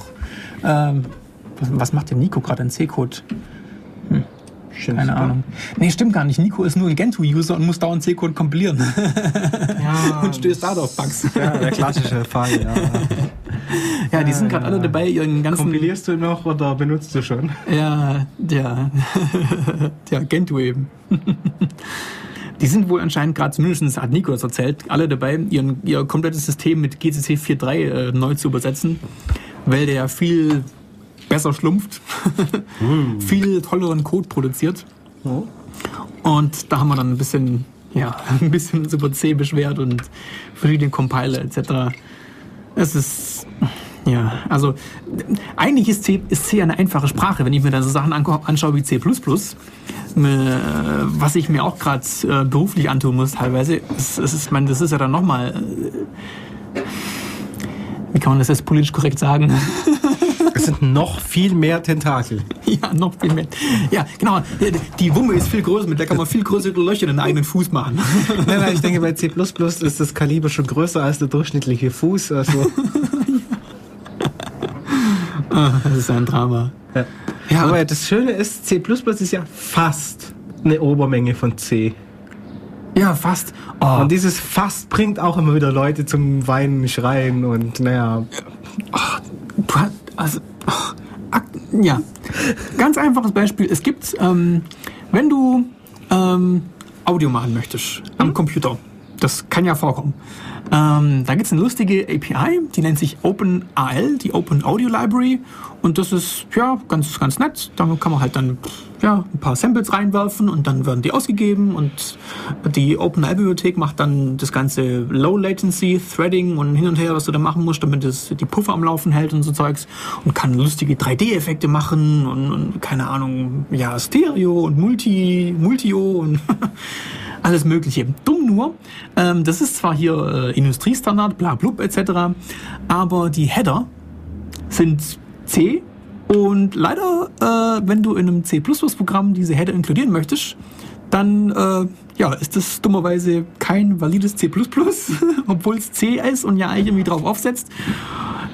ähm, was, was macht denn Nico gerade in C-Code? Schön, Keine super. Ahnung. Nee, stimmt gar nicht. Nico ist nur ein Gentoo-User und muss dauernd C-Code kompilieren. Ja, und stößt da auf Bugs. ja, der klassische Fall, ja. Ja, die sind gerade alle dabei, ihren ganzen. Kompilierst du noch oder benutzt du schon? Ja, ja. ja, Gentoo eben. Die sind wohl anscheinend gerade, zumindest hat Nico das erzählt, alle dabei, ihren, ihr komplettes System mit GCC 4.3 äh, neu zu übersetzen, weil der ja viel besser schlumpft, viel tolleren Code produziert. Und da haben wir dann ein bisschen, ja, ein bisschen uns über C beschwert und verschiedene Compiler etc. Es ist, ja, also eigentlich ist C, ist C eine einfache Sprache, wenn ich mir da so Sachen anschaue wie C++, äh, was ich mir auch gerade äh, beruflich antun muss teilweise. Es ist, man, das ist ja dann nochmal, äh, wie kann man das jetzt politisch korrekt sagen? Es sind noch viel mehr Tentakel. ja, noch viel mehr. Ja, genau. Die, Wumme ist viel größer, mit der kann man viel größere Löcher in den eigenen Fuß machen. Nein, nein, ich denke, bei C ist das Kaliber schon größer als der durchschnittliche Fuß. Also, das ist ein Drama. ja. Ja, Aber das Schöne ist, C ist ja fast eine Obermenge von C. ja, fast. Oh, Und dieses fast bringt auch immer wieder Leute zum Weinen, Schreien und naja. Hast, also, ak- ja, ganz einfaches Beispiel. Es gibt, ähm, wenn du ähm, Audio machen möchtest am Computer, das kann ja vorkommen. Ähm, da gibt es eine lustige API, die nennt sich OpenAL, die Open Audio Library. Und das ist ja ganz, ganz nett. Damit kann man halt dann ja, ein paar Samples reinwerfen und dann werden die ausgegeben. Und die OpenAL-Bibliothek macht dann das ganze Low Latency, Threading und hin und her, was du da machen musst, damit es die Puffer am Laufen hält und so Zeugs. Und kann lustige 3D-Effekte machen und, und keine Ahnung, ja, Stereo und Multi, Multio und alles Mögliche. Dumm nur, ähm, das ist zwar hier äh, Industriestandard, bla blub etc., aber die Header sind C und leider, äh, wenn du in einem C++-Programm diese Header inkludieren möchtest, dann äh, ja, ist das dummerweise kein valides C++, obwohl es C ist und ja eigentlich irgendwie drauf aufsetzt.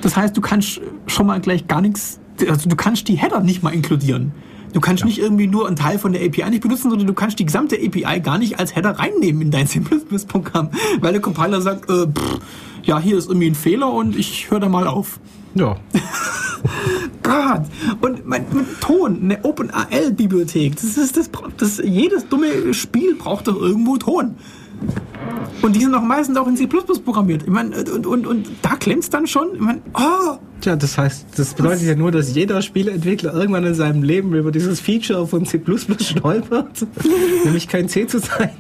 Das heißt, du kannst schon mal gleich gar nichts, also du kannst die Header nicht mal inkludieren. Du kannst nicht irgendwie nur einen Teil von der API nicht benutzen, sondern du kannst die gesamte API gar nicht als Header reinnehmen in dein C++-Programm, weil der Compiler sagt, äh, pff, ja, hier ist irgendwie ein Fehler und ich höre da mal auf. Ja. Gott! Und mein, mit Ton, eine OpenAL-Bibliothek. Das ist das, das. Jedes dumme Spiel braucht doch irgendwo Ton. Und die sind auch meistens auch in C programmiert. Ich mein, und, und, und da klemmt es dann schon. Ich mein, oh, Tja, das heißt, das bedeutet ja nur, dass jeder Spieleentwickler irgendwann in seinem Leben über dieses Feature von C stolpert, nämlich kein C zu sein.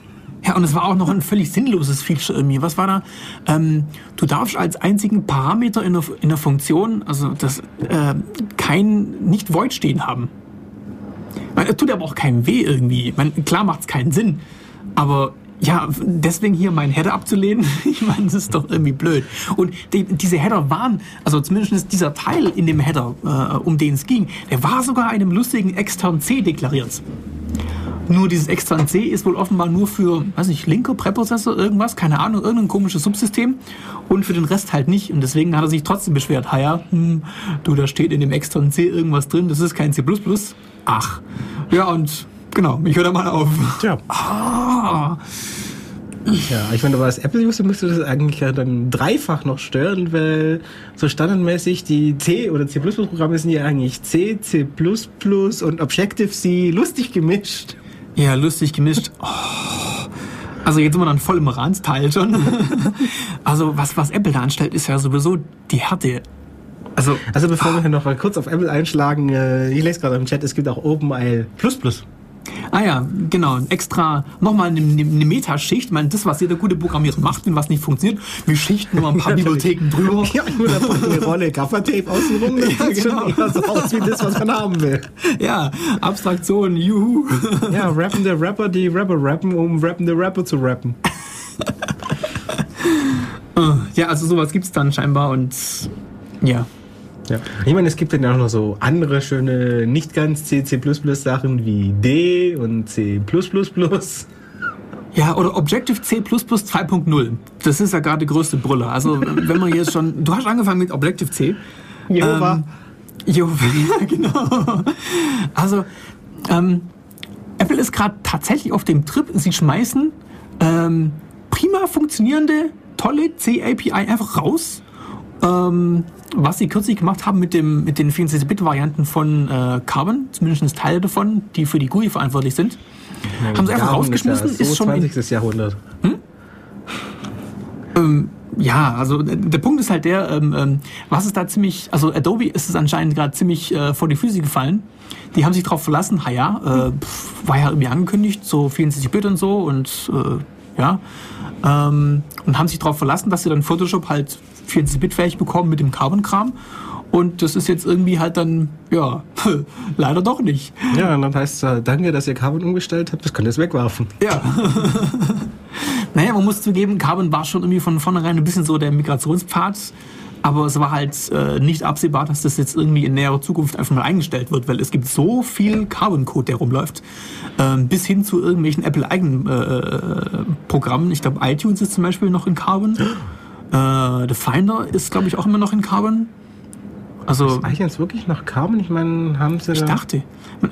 Ja, und es war auch noch ein völlig sinnloses Feature irgendwie. Was war da? Ähm, du darfst als einzigen Parameter in der, in der Funktion, also das, äh, kein, nicht Void stehen haben. Man, es tut aber auch keinem weh irgendwie. Man, klar macht es keinen Sinn. Aber ja, deswegen hier meinen Header abzulehnen, ich meine, das ist doch irgendwie blöd. Und die, diese Header waren, also zumindest dieser Teil in dem Header, äh, um den es ging, der war sogar einem lustigen extern C deklariert. Nur dieses extern C ist wohl offenbar nur für, weiß nicht, linker Präprozessor, irgendwas, keine Ahnung, irgendein komisches Subsystem und für den Rest halt nicht. Und deswegen hat er sich trotzdem beschwert. Ha ja, hm, du, da steht in dem externen C irgendwas drin, das ist kein C++. Ach. Ja, und genau, ich höre da mal auf. Tja. Ah. Ja, ich meine, aber als Apple-User müsste das eigentlich ja dann dreifach noch stören, weil so standardmäßig die C- oder C++-Programme sind ja eigentlich C, C++ und Objective-C lustig gemischt. Ja, lustig gemischt. Oh. Also jetzt sind wir dann voll im Randsteil schon. Also was, was Apple da anstellt, ist ja sowieso die Härte. Also Also bevor wir hier noch mal kurz auf Apple einschlagen, äh, ich lese gerade im Chat, es gibt auch OpenIL++. Ah ja, genau. Extra nochmal eine, eine Metaschicht. Ich meine, das, was jeder gute Programmierer macht, wenn was nicht funktioniert, wir schichten nur ein paar Bibliotheken drüber. Ja, nur eine Rolle Gaffertape außenrum, das Ja, genau. schon eher so aus wie das, was man haben will. Ja, Abstraktion, juhu. Ja, rappende Rapper, die Rapper rappen, um rappende Rapper zu rappen. Ja, also sowas gibt's dann scheinbar und ja. Ja. Ich meine, es gibt dann ja auch noch so andere schöne, nicht ganz C, C++ Sachen wie D und C++. Ja, oder Objective-C 2.0. Das ist ja gerade die größte Brille. Also, wenn man jetzt schon. Du hast angefangen mit Objective-C. Jehova. Ähm, Jehova, ja, genau. Also, ähm, Apple ist gerade tatsächlich auf dem Trip. Sie schmeißen ähm, prima funktionierende, tolle C-API einfach raus. Ähm, was sie kürzlich gemacht haben mit, dem, mit den 64-Bit-Varianten von äh, Carbon, zumindest Teile davon, die für die GUI verantwortlich sind, haben sie einfach rausgeschmissen. Ist, ja Ist, so schon in, 20. Jahrhundert. ähm, ja, also äh, der Punkt ist halt der, ähm, ähm, was ist da ziemlich, also Adobe ist es anscheinend gerade ziemlich äh, vor die Füße gefallen. Die haben sich darauf verlassen, ha ja, äh, pf, war ja irgendwie angekündigt, so 64-Bit und so und äh, ja, ähm, und haben sich darauf verlassen, dass sie dann Photoshop halt 64-Bit-fähig bekommen mit dem Carbon-Kram. Und das ist jetzt irgendwie halt dann, ja, leider doch nicht. Ja, und dann heißt es, danke, dass ihr Carbon umgestellt habt, das könnt ihr jetzt wegwerfen. Ja. naja, man muss zugeben, Carbon war schon irgendwie von vornherein ein bisschen so der Migrationspfad. Aber es war halt äh, nicht absehbar, dass das jetzt irgendwie in näherer Zukunft einfach mal eingestellt wird, weil es gibt so viel Carbon-Code, der rumläuft, ähm, bis hin zu irgendwelchen Apple-eigenen äh, äh, Programmen. Ich glaube, iTunes ist zum Beispiel noch in Carbon. Äh, The Finder ist, glaube ich, auch immer noch in Carbon. Also, Ist eigentlich jetzt wirklich noch Carbon? Ich meine, haben sie ich da... dachte,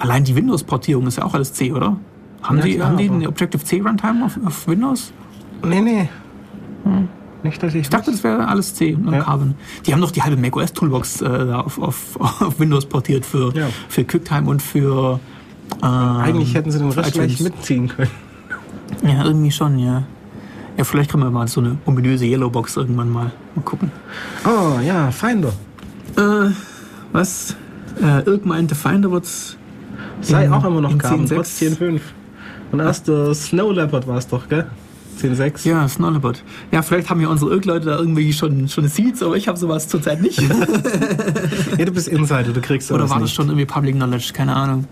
allein die Windows-Portierung ist ja auch alles C, oder? Haben, Ja, die, klar, haben die eine Objective-C Runtime auf, auf Windows? Nee, nee. Nicht, dass ich... Ich dachte, das wäre alles C und Ja. Carbon. Die haben doch die halbe macOS-Toolbox äh, auf, auf, auf Windows portiert für, Ja. für QuickTime und für. ähm, Eigentlich hätten sie den Rest gleich mitziehen können. Ja, irgendwie schon, ja. Ja, vielleicht kriegen wir mal so eine ominöse Yellowbox irgendwann mal. Mal gucken. Oh, ja, Finder. Äh, was? Äh, Irk meinte, Finder wird Sei In- auch immer noch Carbon, 10.6. trotz 10.5. Und erst der Snow Leopard war es doch, gell? 10.6. Ja, Snowlebot. Ja, vielleicht haben ja unsere Irk-Leute da irgendwie schon, schon Seeds, aber ich habe sowas zurzeit nicht. Ja, du bist Insider, du kriegst Oder sowas war das nicht. schon irgendwie Public Knowledge? Keine Ahnung.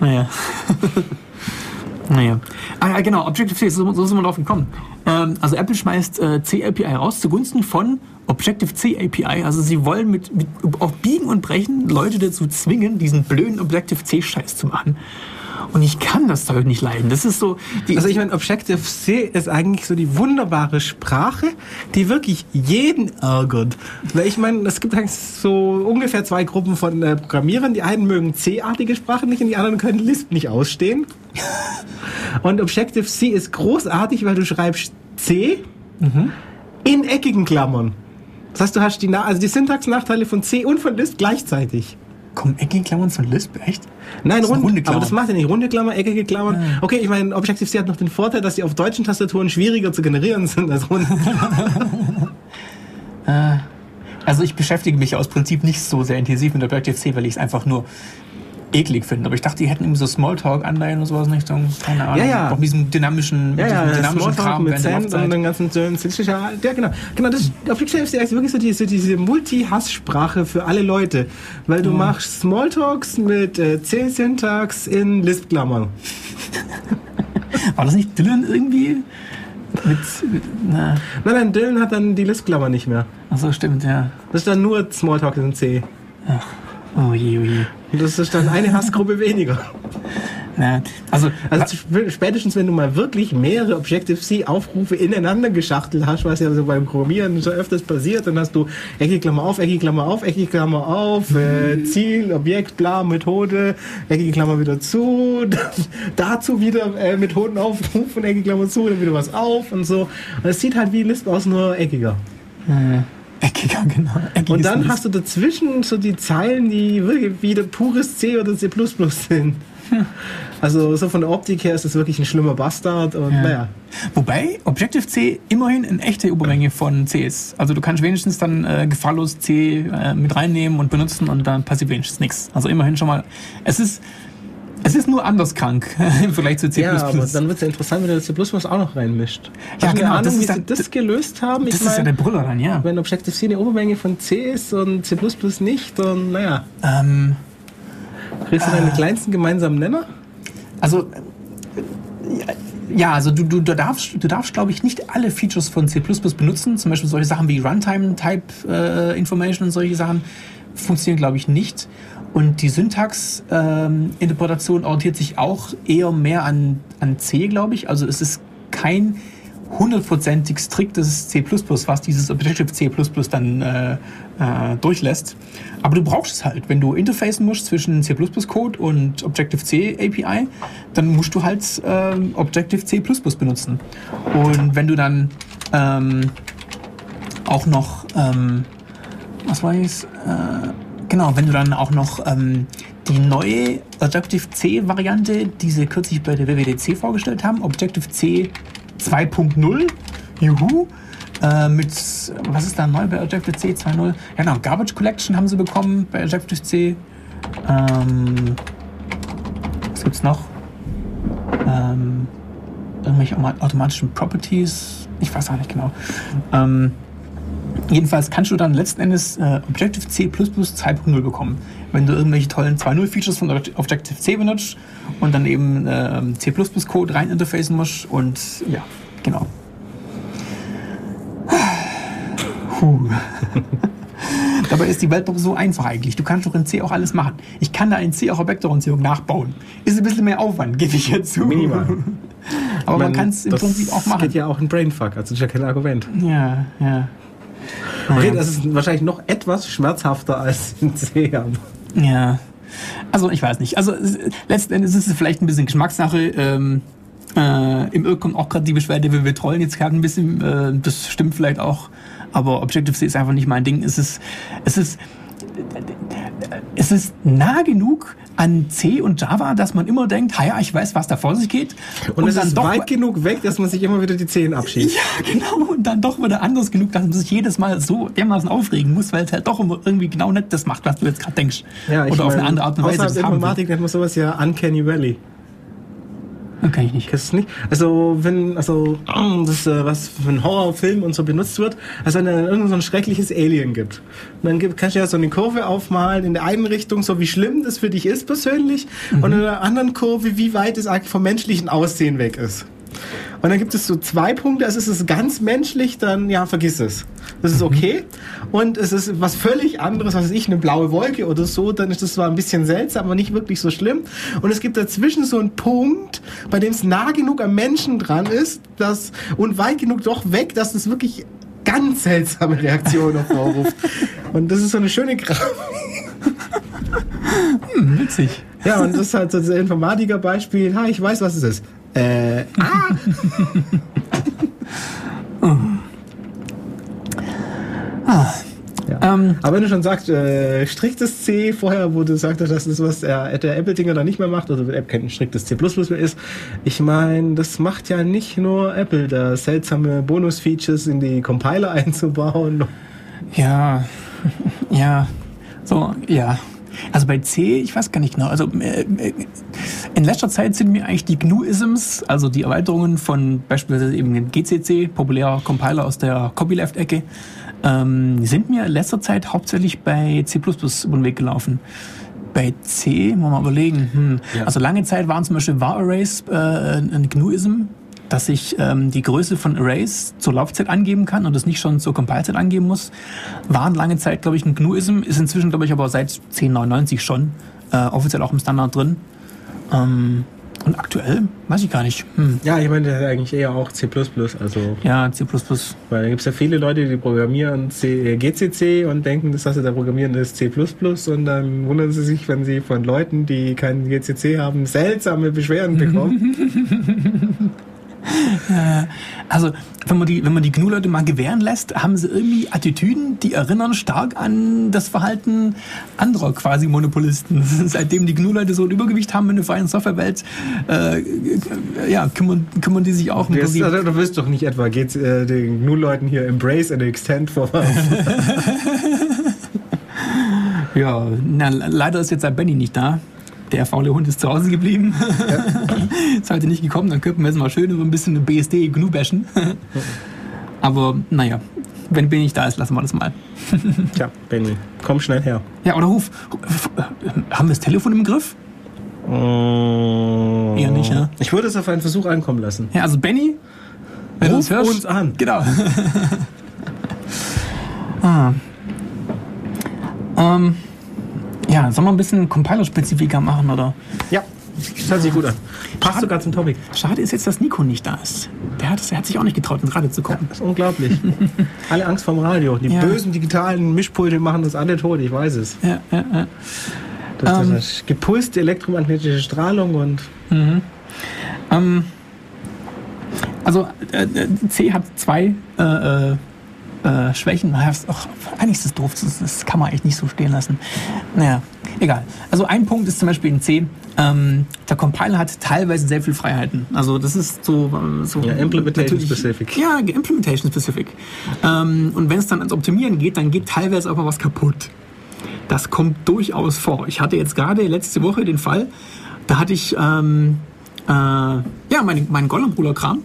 Naja. Naja. Ah ja, genau, Objective-C, so, so sind wir drauf gekommen. Ähm, also Apple schmeißt äh, C-API raus zugunsten von Objective-C API. Also sie wollen mit, mit auf Biegen und Brechen Leute dazu zwingen, diesen blöden Objective-C-Scheiß zu machen. Und ich kann das Zeug nicht leiden. Das ist so. Also ich meine, Objective-C ist eigentlich so die wunderbare Sprache, die wirklich jeden ärgert. Weil ich meine, es gibt eigentlich so ungefähr zwei Gruppen von äh, Programmierern. Die einen mögen C-artige Sprachen nicht und die anderen können Lisp nicht ausstehen. Und Objective-C ist großartig, weil du schreibst C in eckigen Klammern. Das heißt, du hast die, also die Syntaxnachteile von C und von Lisp gleichzeitig. Kommen eckige Klammern von Lisp, echt? Nein, Das ist eine rund, runde aber Klammer. das macht ja nicht runde Klammer, eckige Klammern. Okay, ich meine, Objective-C hat noch den Vorteil, dass die auf deutschen Tastaturen schwieriger zu generieren sind als runde. Also ich beschäftige mich aus Prinzip nicht so sehr intensiv mit Objective-C, weil ich es einfach nur eklig finde. Aber ich dachte, die hätten irgendwie so Smalltalk-Anleihen oder sowas in Richtung, keine Ahnung. Ja, ja. Auch mit diesem dynamischen, Ja, ja, dynamischen Kram mit Sand und den ganzen Söhnen. Ja, genau. genau das, Objective-C ist wirklich so, die, so diese Multi-Hass-Sprache für alle Leute. Weil du machst Smalltalks mit äh, C-Syntax in Lisp-Klammern. War das nicht Dylan irgendwie? Mit, mit na, Nein, nein, Dylan hat dann die Lisp-Klammer nicht mehr. achso, stimmt, ja. Das ist dann nur Smalltalk in C. Oh je, oh je. Und das ist dann eine Hassgruppe weniger. Na, also, Also sp- spätestens, wenn du mal wirklich mehrere Objective-C-Aufrufe ineinander geschachtelt hast, was ja so beim Programmieren so öfters passiert, dann hast du eckige Klammer auf, eckige Klammer auf, eckige Klammer auf, äh, Ziel, Objekt, bla, Methode, eckige Klammer wieder zu, dazu wieder äh, Methoden aufrufen, eckige Klammer zu, dann wieder was auf und so. Und es sieht halt wie Lisp aus, nur eckiger. Eckiger, genau. Eckiges Und dann Lisp. hast du dazwischen so die Zeilen, die wirklich wieder pures C oder C++ sind. Also so von der Optik her ist das wirklich ein schlimmer Bastard und naja. Wobei Objective-C immerhin eine echte Übermenge von C ist. Also du kannst wenigstens dann äh, gefahrlos C äh, mit reinnehmen und benutzen und dann passiert wenigstens nichts. Also immerhin schon mal. Es ist, Es ist nur anders krank im Vergleich zu C++. Ja, aber dann wird es ja interessant, wenn du C++ auch noch reinmischt. Ja, Hast genau, das Ahnung, ist wie sie das gelöst haben? das ist ja der Brüller dann, ja. wenn Objective-C eine Obermenge von C ist und C++ nicht, dann, naja, Ähm, kriegst du Ah. deinen kleinsten gemeinsamen Nenner? Also, äh, ja, also du, du, du darfst, du darfst glaube ich, nicht alle Features von C benutzen. Zum Beispiel solche Sachen wie Runtime-Type-Information und solche Sachen funktionieren, glaube ich, nicht. Und die Syntax-Interpretation orientiert sich auch eher mehr an, an C, glaube ich. Also es ist kein hundertprozentig striktes C++, was dieses Objective C++ dann äh, äh, durchlässt. Aber du brauchst es halt. Wenn du interfacen musst zwischen C++-Code und Objective-C API, dann musst du halt ähm, Objective-C++ benutzen. Und wenn du dann ähm, auch noch, ähm, was war jetzt? Äh, genau, wenn du dann auch noch ähm, die neue Objective-C-Variante, die sie kürzlich bei der WWDC vorgestellt haben, Objective-C 2.0, juhu, äh, mit, was ist da neu bei Objective-C 2.0? Ja, genau, Garbage Collection haben sie bekommen bei Objective-C. Ähm, was gibt's noch? Ähm, irgendwelche automa- automatischen Properties, ich weiß auch nicht genau. Ähm, jedenfalls kannst du dann letzten Endes äh, Objective-C++ 2.0 bekommen, wenn du irgendwelche tollen 2.0-Features von Obje- Objective-C benutzt und dann eben ähm, C++-Code rein interfacen musst und ja, genau. Dabei ist die Welt doch so einfach eigentlich. Du kannst doch in C auch alles machen. Ich kann da in C auch Objektorientierung nachbauen. Ist ein bisschen mehr Aufwand, gebe ich jetzt zu. Minimal. Aber man Ich kann es im das Prinzip auch machen. geht ja auch in Brainfuck, also das ist ja kein Argument. Ja, ja. Okay, das ist wahrscheinlich noch etwas schmerzhafter als in C. aber- Ja. Also ich weiß nicht. Also letzten Endes ist es vielleicht ein bisschen Geschmackssache. Ähm, äh, Im Irk kommt auch gerade die Beschwerde, wir, wir trollen jetzt gerade ein bisschen. Äh, das stimmt vielleicht auch. Aber Objective-C ist einfach nicht mein Ding. Es ist, es ist, es ist nah genug an C und Java, dass man immer denkt, ja, ich weiß, was da vor sich geht. Und, es ist weit genug weg, dass man sich immer wieder die Zehen abschießt. Ja, genau. Und dann doch wieder anders genug, dass man sich jedes Mal so dermaßen aufregen muss, weil es halt doch immer irgendwie genau nicht das macht, was du jetzt gerade denkst. Ja, ich Oder auf mein, eine andere Art und Weise. Außerhalb. Informatik nennt man sowas ja Uncanny Valley. Kann ich nicht. Kennst du nicht? Also, wenn, also, das, äh, was für ein Horrorfilm und so benutzt wird, also wenn es irgend so ein schreckliches Alien gibt. Und dann gibt, kannst du ja so eine Kurve aufmalen in der einen Richtung, so wie schlimm das für dich ist persönlich, und in der anderen Kurve, wie weit es eigentlich vom menschlichen Aussehen weg ist. Und dann gibt es so zwei Punkte, also ist es ganz menschlich, dann ja, vergiss es. Das ist okay. Und es ist was völlig anderes, was weiß ich, eine blaue Wolke oder so, dann ist das zwar ein bisschen seltsam, aber nicht wirklich so schlimm. Und es gibt dazwischen so einen Punkt, bei dem es nah genug am Menschen dran ist, dass, und weit genug doch weg, dass es wirklich ganz seltsame Reaktionen hervorruft. Und das ist so eine schöne Grafik. Witzig. Ja, und das ist halt so das Informatiker-Beispiel. Ha, ich weiß, was es ist. Äh, ah! Ja. Ähm, Aber wenn du schon sagst, äh, striktes C, vorher, wo du sagtest, dass das was der, der Apple-Dinger da nicht mehr macht, oder App kein striktes C++ mehr ist, ich meine, das macht ja nicht nur Apple, da seltsame Bonus-Features in die Compiler einzubauen. ja, ja, so, ja. Also bei C, ich weiß gar nicht genau. Also äh, äh, in letzter Zeit sind mir eigentlich die GNU-Isms, also die Erweiterungen von beispielsweise eben dem GCC, populärer Compiler aus der Copyleft-Ecke, ähm, sind mir in letzter Zeit hauptsächlich bei C++ über den Weg gelaufen. Bei C, muss man mal überlegen. Hm. Ja. Also lange Zeit waren zum Beispiel var-Arrays äh, ein GNU-Ism, dass ich ähm, die Größe von Arrays zur Laufzeit angeben kann und das nicht schon zur Compile-Zeit angeben muss. Waren lange Zeit, glaube ich, ein GNU-Ism, ist inzwischen, glaube ich, aber seit 1099 schon äh, offiziell auch im Standard drin. Ähm, und aktuell weiß ich gar nicht. Hm. Ja, ich meine, das ist eigentlich eher auch C++, also, Ja, C++. weil da gibt es ja viele Leute, die programmieren C, äh, GCC und denken, das, was sie da programmieren, ist C++ und dann wundern sie sich, wenn sie von Leuten, die keinen GCC haben, seltsame Beschwerden bekommen. Also, wenn man die, wenn man die GNU-Leute mal gewähren lässt, haben sie irgendwie Attitüden, die erinnern stark an das Verhalten anderer quasi Monopolisten. Seitdem die GNU-Leute so ein Übergewicht haben in der freien Softwarewelt, äh, ja, kümmern, kümmern die sich auch Prinzip. also, du wirst doch nicht etwa geht's, äh, den GNU-Leuten hier Embrace and Extend vorwerfen. Ja, na, leider ist jetzt der Benny nicht da. Der faule Hund ist zu Hause geblieben. ist heute nicht gekommen, dann könnten wir jetzt mal schön über ein bisschen eine BSD GNU bashen. Aber naja, wenn Benny nicht da ist, lassen wir das mal. Tja, Benny, komm schnell her. Ja, oder Ruf, haben wir das Telefon im Griff? Mm. Eher nicht, ne? Ich würde es auf einen Versuch ankommen lassen. Ja, also Benny, wenn du Ruf uns hörst, uns an. Genau. ah. ähm, ja, sollen wir ein bisschen Compiler-Spezifika machen, oder? Ja, das hört sich gut an. Passt Schade. sogar zum Topic. Schade ist jetzt, dass Nico nicht da ist. Der hat, der hat sich auch nicht getraut, ins Radio zu kommen. Das ist unglaublich. alle Angst vorm Radio. Die Ja. bösen digitalen Mischpulte machen uns alle tot, ich weiß es. Ja, ja, ja. Das, das Ähm. ist gepulste elektromagnetische Strahlung und Ähm, also äh, äh, C hat zwei äh, äh, Schwächen. Auch, eigentlich ist das doof, das, das kann man echt nicht so stehen lassen. Naja, egal. Also ein Punkt ist zum Beispiel in C, ähm, der Compiler hat teilweise sehr viel Freiheiten. Also das ist so... äh, so Ja, Implementation natürlich- specific. Ja, Implementation Specific. Ähm, und wenn es dann ans Optimieren geht, dann geht teilweise auch mal was kaputt. Das kommt durchaus vor. Ich hatte jetzt gerade letzte Woche den Fall, da hatte ich ähm, äh, ja, meinen mein Gollum-Bruder-Kram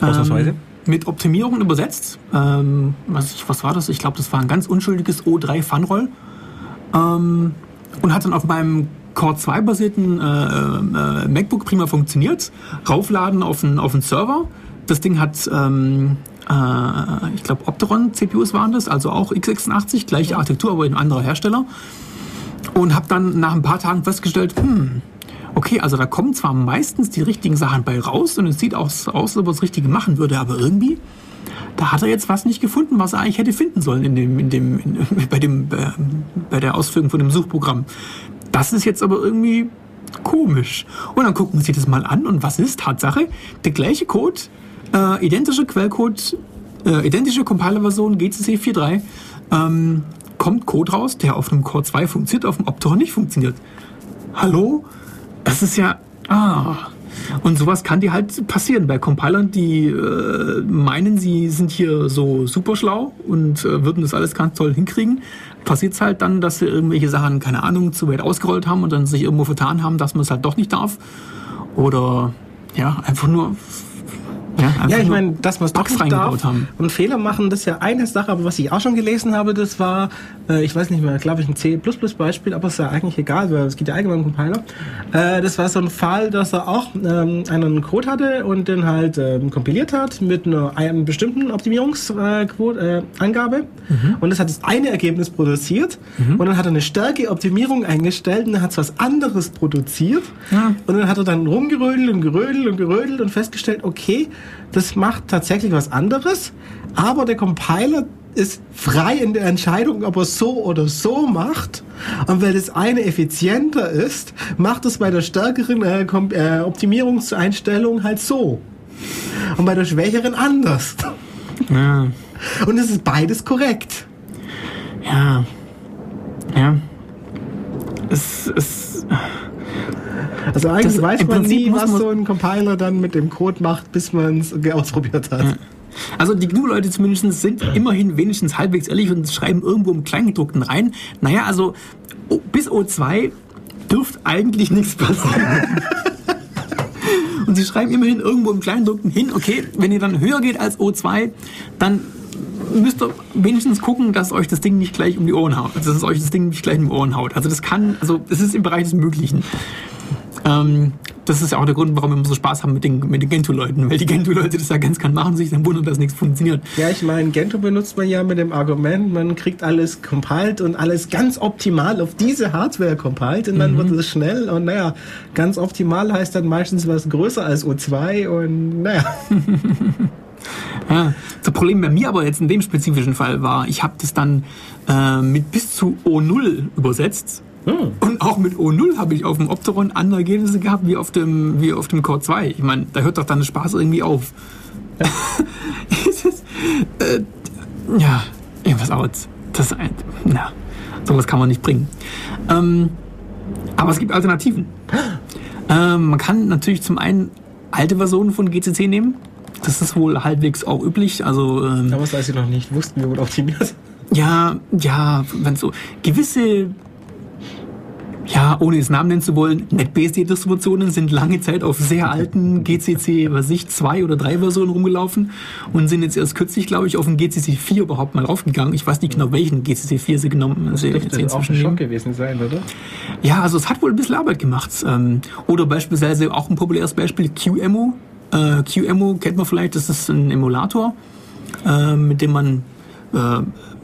Ausnahmsweise. Mit Optimierung übersetzt. Ähm, was, was war das? Ich glaube, das war ein ganz unschuldiges O3 Funroll. Ähm, und hat dann auf meinem Core 2 basierten äh, äh, MacBook prima funktioniert. Raufladen auf einen auf Server. Das Ding hat, ähm, äh, ich glaube, Opteron CPUs waren das, also auch x86, gleiche Architektur, aber ein anderer Hersteller. Und habe dann nach ein paar Tagen festgestellt, hm, okay, also da kommen zwar meistens die richtigen Sachen bei raus und es sieht auch aus, als ob er das Richtige machen würde, aber irgendwie, da hat er jetzt was nicht gefunden, was er eigentlich hätte finden sollen in dem, in dem, in, bei, dem, äh, bei der Ausführung von dem Suchprogramm. Das ist jetzt aber irgendwie komisch. Und dann gucken wir sich das mal an und was ist Tatsache? Der gleiche Code, äh, identischer Quellcode, äh, identische Compiler-Version GCC 4.3, ähm, kommt Code raus, der auf einem Core 2 funktioniert, auf dem Opteron nicht funktioniert. Hallo? Das ist ja. Ah. Und sowas kann dir halt passieren bei Compilern, die äh, meinen, sie sind hier so super schlau und äh, würden das alles ganz toll hinkriegen. Passiert es halt dann, dass sie irgendwelche Sachen, keine Ahnung, zu weit ausgerollt haben und dann sich irgendwo vertan haben, dass man es halt doch nicht darf. Oder ja, einfach nur. Ja, einfach Ja, ich meine, dass man es doch nicht darf haben. und Fehler machen, das ist ja eine Sache, aber was ich auch schon gelesen habe, das war, äh, ich weiß nicht mehr, glaube ich, ein C++-Beispiel, aber ist ja eigentlich egal, weil es geht ja allgemein um Compiler. Äh, das war so ein Fall, dass er auch ähm, einen Code hatte und den halt ähm, kompiliert hat mit einer, einem bestimmten Optimierungsangabe äh, Angabe. und das hat das eine Ergebnis produziert und dann hat er eine starke Optimierung eingestellt und dann hat es was anderes produziert Ja. und dann hat er dann rumgerödelt und gerödelt und gerödelt und festgestellt, okay, das macht tatsächlich was anderes, aber der Compiler ist frei in der Entscheidung, ob er so oder so macht. Und weil das eine effizienter ist, macht es bei der stärkeren äh, äh, Optimierungseinstellung halt so. Und bei der schwächeren anders. Ja. Und es ist beides korrekt. Ja. Ja. Es, es, Also eigentlich Das- weiß man nie, was so ein Compiler dann mit dem Code macht, bis man es ausprobiert hat. Also die GNU-Leute zumindest sind immerhin wenigstens halbwegs ehrlich und schreiben irgendwo im Kleingedruckten rein. Naja, also o- bis O2 dürfte eigentlich nichts passieren. und sie schreiben immerhin irgendwo im Kleingedruckten hin, okay, wenn ihr dann höher geht als O2, dann müsst ihr wenigstens gucken, dass euch das Ding nicht gleich um die Ohren haut. Also, dass euch das Ding nicht gleich um die Ohren haut. Also das kann, also es ist im Bereich des Möglichen. Ähm, das ist ja auch der Grund, warum wir immer so Spaß haben mit den, mit den Gentoo-Leuten. Weil die Gentoo-Leute das ja ganz kann machen, sich dann wundern, dass nichts funktioniert. Ja, ich meine, Gentoo benutzt man ja mit dem Argument, man kriegt alles compiled und alles ganz optimal auf diese Hardware compiled und dann wird es schnell und naja, ganz optimal heißt dann meistens was größer als O2 und naja. Ja. Das Problem bei mir aber jetzt in dem spezifischen Fall war, ich habe das dann äh, mit bis zu O0 übersetzt. Und auch mit O0 habe ich auf dem Opteron andere Ergebnisse gehabt wie auf dem, wie auf dem Core 2. Ich meine, da hört doch dann der Spaß irgendwie auf. Es ist, äh, ja, irgendwas aus. Das ist ein, na, sowas kann man nicht bringen. Ähm, aber es gibt Alternativen. Ähm, man kann natürlich zum einen alte Versionen von GCC nehmen. Das ist wohl halbwegs auch üblich. Also ähm, Aber als sie noch nicht wussten, wie man optimiert. ja, ja, wenn so gewisse ja, ohne es Namen nennen zu wollen, NetBSD-Distributionen sind lange Zeit auf sehr alten GCC, was ich, zwei oder drei Versionen rumgelaufen und sind jetzt erst kürzlich, glaube ich, auf den GCC 4 überhaupt mal raufgegangen. Ich weiß nicht genau, welchen GCC 4 sie genommen Das sie dürfte jetzt auch ein inzwischen Schock gewesen sein, oder? Ja, also es hat wohl ein bisschen Arbeit gemacht. Ähm, Oder beispielsweise auch ein populäres Beispiel, QEMU. Äh, QEMU kennt man vielleicht, das ist ein Emulator, äh, mit dem man, äh,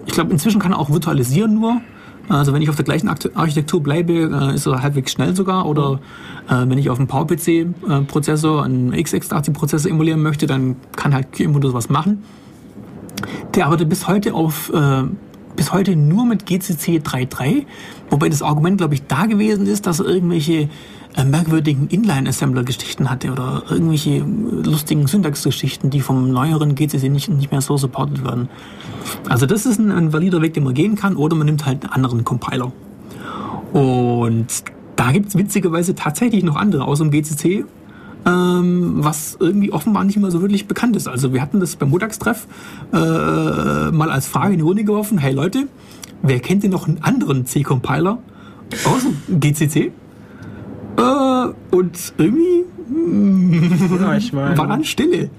ich glaube, inzwischen kann er auch virtualisieren nur. Also wenn ich auf der gleichen Architektur bleibe, äh, ist er halbwegs schnell sogar. Oder äh, wenn ich auf einem PowerPC-Prozessor, einen x86-Prozessor emulieren möchte, dann kann halt QEMU das was machen. Der arbeitet bis heute auf äh, bis heute nur mit GCC 3.3, wobei das Argument, glaube ich, da gewesen ist, dass irgendwelche äh, merkwürdigen Inline-Assembler-Geschichten hatte oder irgendwelche äh, lustigen Syntax-Geschichten, die vom neueren GCC nicht, nicht mehr so supported werden. Also das ist ein, ein valider Weg, den man gehen kann, oder man nimmt halt einen anderen Compiler. Und da gibt es witzigerweise tatsächlich noch andere außer dem GCC, ähm, was irgendwie offenbar nicht mehr so wirklich bekannt ist. Also wir hatten das beim Montagstreff äh, mal als Frage in die Runde geworfen, hey Leute, wer kennt denn noch einen anderen C-Compiler außer dem GCC? Äh, und irgendwie Ja, ich meine. war dann Stille.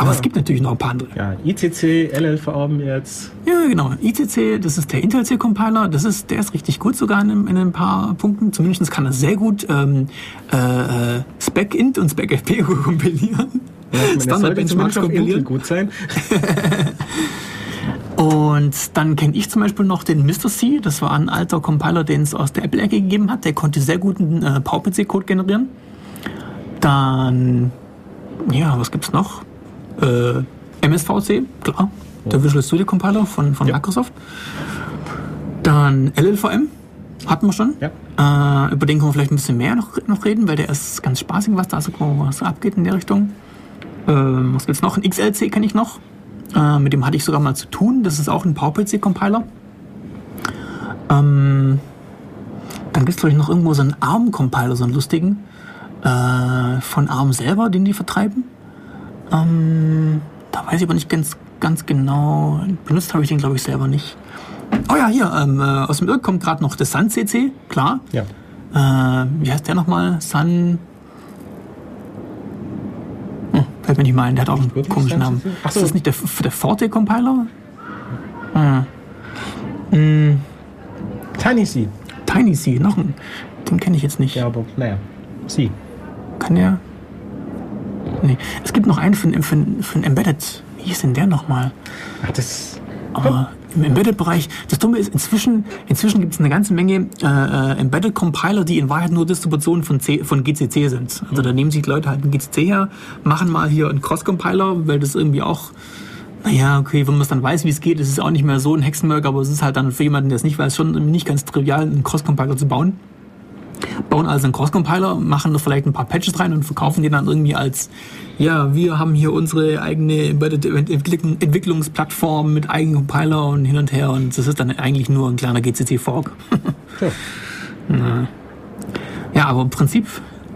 Aber es gibt natürlich noch ein paar andere. Ja, ICC, LLVM jetzt. Ja, genau. ICC, das ist der Intel C-Compiler. Das ist, der ist richtig gut sogar in, in ein paar Punkten. Zumindest kann er sehr gut ähm, äh, SpecInt und SpecFP kompilieren. Ja, ich meine, das sollte zumindest Intel gut sein. Und dann kenne ich zum Beispiel noch den Mr. C. Das war ein alter Compiler, den es aus der Apple-Ecke gegeben hat. Der konnte sehr guten äh, PowerPC-Code generieren. Dann, ja, was gibt's noch? Äh, MSVC, klar. Der Visual Studio Compiler von, von Ja. Microsoft. Dann LLVM, hatten wir schon. Ja. Äh, über den können wir vielleicht ein bisschen mehr noch, noch reden, weil der ist ganz spaßig, was da so, was abgeht in der Richtung. Ähm, was gibt's noch? Ein XLC kenne ich noch. Äh, mit dem hatte ich sogar mal zu tun. Das ist auch ein PowerPC-Compiler. Ähm, dann gibt es, glaube ich, noch irgendwo so einen ARM-Compiler, so einen lustigen. Äh, von ARM selber, den die vertreiben. Ähm, da weiß ich aber nicht ganz, ganz genau. Benutzt habe ich den, glaube ich, selber nicht. Oh ja, hier, ähm, äh, aus dem Irk kommt gerade noch der Sun CC, klar. Ja. Äh, wie heißt der nochmal? Sun. Fällt mir nicht mal ein, der hat auch einen komischen Namen. Ach Ist so. das nicht der, der Forte-Compiler? Hm. Hm, Tiny C. Tiny C, noch ein. Den kenne ich jetzt nicht. Ja, aber naja. C. Kann der. Nee. Es gibt noch einen für, für, für ein Embedded. Wie hieß denn der nochmal? Ach, das. Aber im Embedded-Bereich, das Dumme ist, inzwischen, inzwischen gibt es eine ganze Menge äh, Embedded-Compiler, die in Wahrheit nur Distributionen von, C, von GCC sind. Also da nehmen sich Leute halt einen GCC her, machen mal hier einen Cross-Compiler, weil das irgendwie auch, naja, okay, wenn man es dann weiß, wie es geht, ist es auch nicht mehr so ein Hexenwerk, aber es ist halt dann für jemanden, der es nicht weiß, schon nicht ganz trivial, einen Cross-Compiler zu bauen bauen also einen Cross-Compiler, machen da vielleicht ein paar Patches rein und verkaufen die dann irgendwie als, ja, wir haben hier unsere eigene Embedded Entwicklungsplattform mit eigenen Compiler und hin und her und das ist dann eigentlich nur ein kleiner GCC-Fork. Ja. Ja, aber im Prinzip,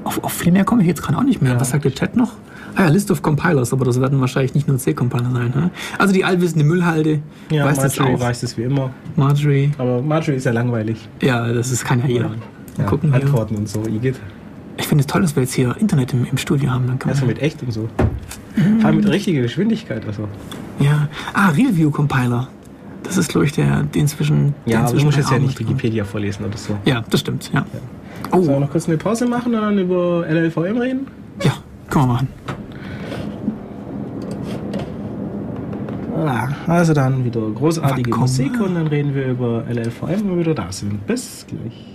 auf, auf viel mehr komme ich jetzt gerade auch nicht mehr. Was sagt der Chat noch? Ah ja, List of Compilers, aber das werden wahrscheinlich nicht nur C-Compiler sein. Ne? Also die allwissende Müllhalde, Ja, weiß das Marjorie auch. weiß es wie immer. Marjorie, Aber Marjorie ist ja langweilig. ja, das ist, kann ja jeder. Ja, gucken. Antworten und so, Igitt. Ich finde es toll, dass wir jetzt hier Internet im, im Studio haben. Dann Also man, mit echt und so. Vor allem mit richtiger Geschwindigkeit. Also. ja. Ah, Realview Compiler. Das ist, glaube ich, der, inzwischen. der Ja, aber du inzwischen musst jetzt ja nicht. Wikipedia vorlesen oder so. Ja, das stimmt, ja. Sollen wir Oh, noch kurz eine Pause machen und dann über LLVM reden? ja, können wir machen. Ah, also dann wieder großartige Musik und dann reden wir über LLVM, wenn wir wieder da sind. Bis gleich.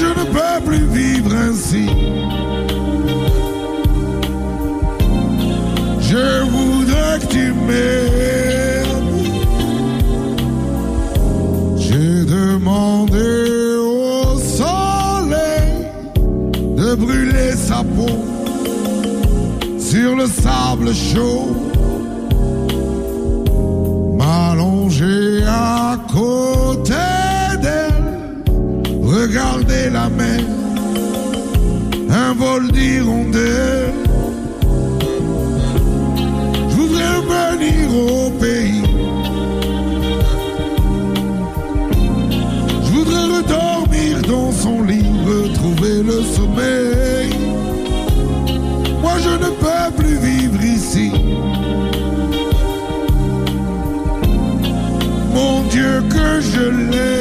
je ne peux plus vivre ainsi. Je voudrais que tu m'aimes. J'ai demandé au soleil de brûler sa peau sur le sable chaud la mer, un vol d'hirondelle. Je voudrais venir au pays. Je voudrais redormir dans son lit, retrouver le sommeil. Moi je ne peux plus vivre ici. Mon Dieu que je l'aime.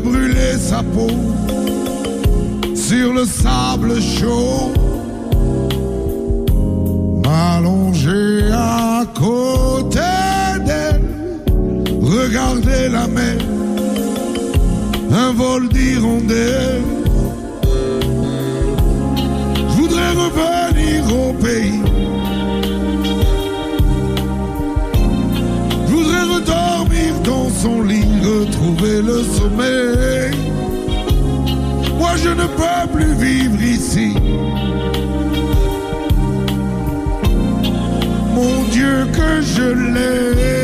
Brûler sa peau sur le sable chaud m'allonger à côté d'elle, regarder la mer, un vol d'hirondelle. Je voudrais revenir au pays. Le sommeil. Moi je ne peux plus vivre ici. mon Dieu que je l'aime.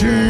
change.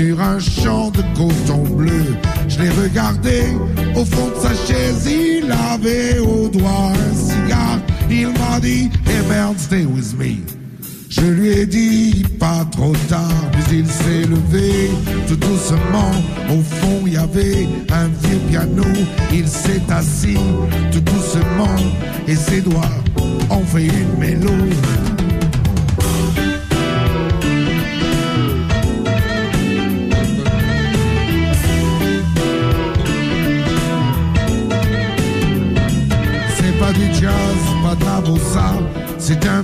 sur un champ de coton bleu. Je l'ai regardé au fond de sa chaise, il avait au doigt un cigare. Il m'a dit, hey man, stay with me. Je lui ai dit pas trop tard, mais il s'est levé tout doucement. Au fond, il y avait un vieux piano. Il s'est assis tout doucement et ses doigts ont fait une mélodie.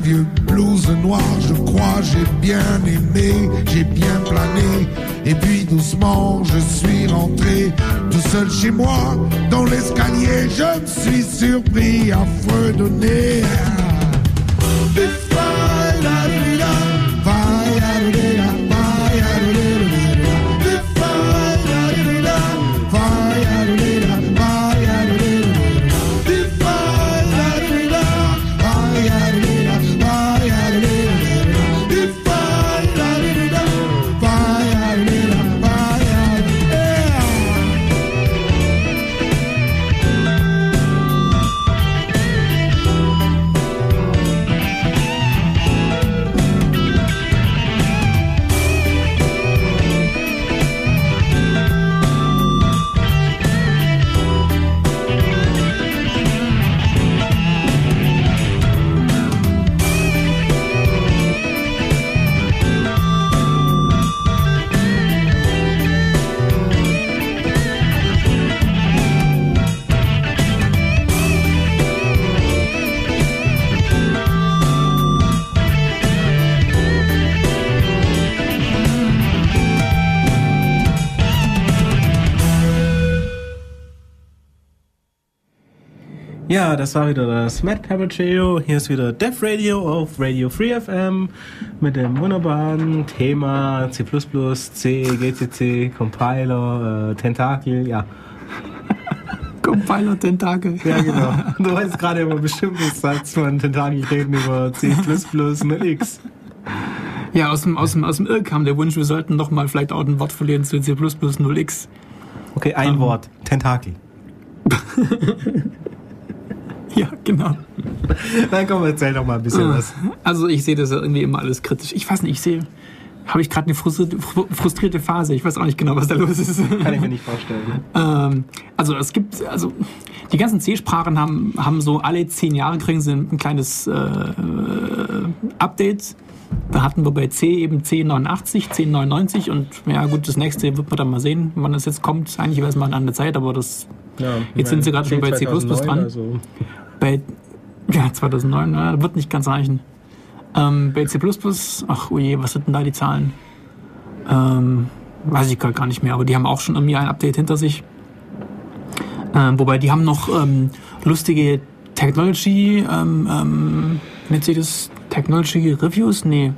Vieux blues noir, je crois. J'ai bien aimé, j'ai bien plané. Et puis doucement, je suis rentré tout seul chez moi. Dans l'escalier, je me suis surpris à fredonner. Ja, das war wieder das Matt Peppercheo. Hier ist wieder Dev Radio auf Radio Free FM mit dem wunderbaren Thema C++, C, GCC, Compiler, äh, Tentakel, ja. Compiler Tentakel. Ja, genau. Du weißt gerade immer bestimmt, was sagst von Tentakel reden über C++ und X. Ja, aus dem, aus dem, aus dem Irr kam der Wunsch, wir sollten noch mal vielleicht auch ein Wort verlieren zu C++ 0x. Okay, ein Ähm. Wort. Tentakel. Ja, genau. Dann komm, erzähl doch mal ein bisschen was. Also ich sehe das ja irgendwie immer alles kritisch. Ich weiß nicht, ich sehe, habe ich gerade eine frustrierte, fru- frustrierte Phase. Ich weiß auch nicht genau, was da los ist. Kann ich mir nicht vorstellen. Ähm, also es gibt, also die ganzen C-Sprachen haben, haben so alle zehn Jahre kriegen sie ein kleines äh, Update. Da hatten wir bei C eben 1089, 1099 und ja gut, das nächste wird man dann mal sehen, wann das jetzt kommt. Eigentlich wäre es mal an der Zeit, aber das Ja, Jetzt sind sie gerade schon bei C++ 2009, dran. Also bei ja, 2009, ja, wird nicht ganz reichen. Ähm, bei C++, ach oje, was sind denn da die Zahlen? Ähm, weiß ich gerade gar nicht mehr, aber die haben auch schon irgendwie ein Update hinter sich. Ähm, wobei die haben noch ähm, lustige Technology, ähm, ähm, nennt sich das Technology Reviews? Nee.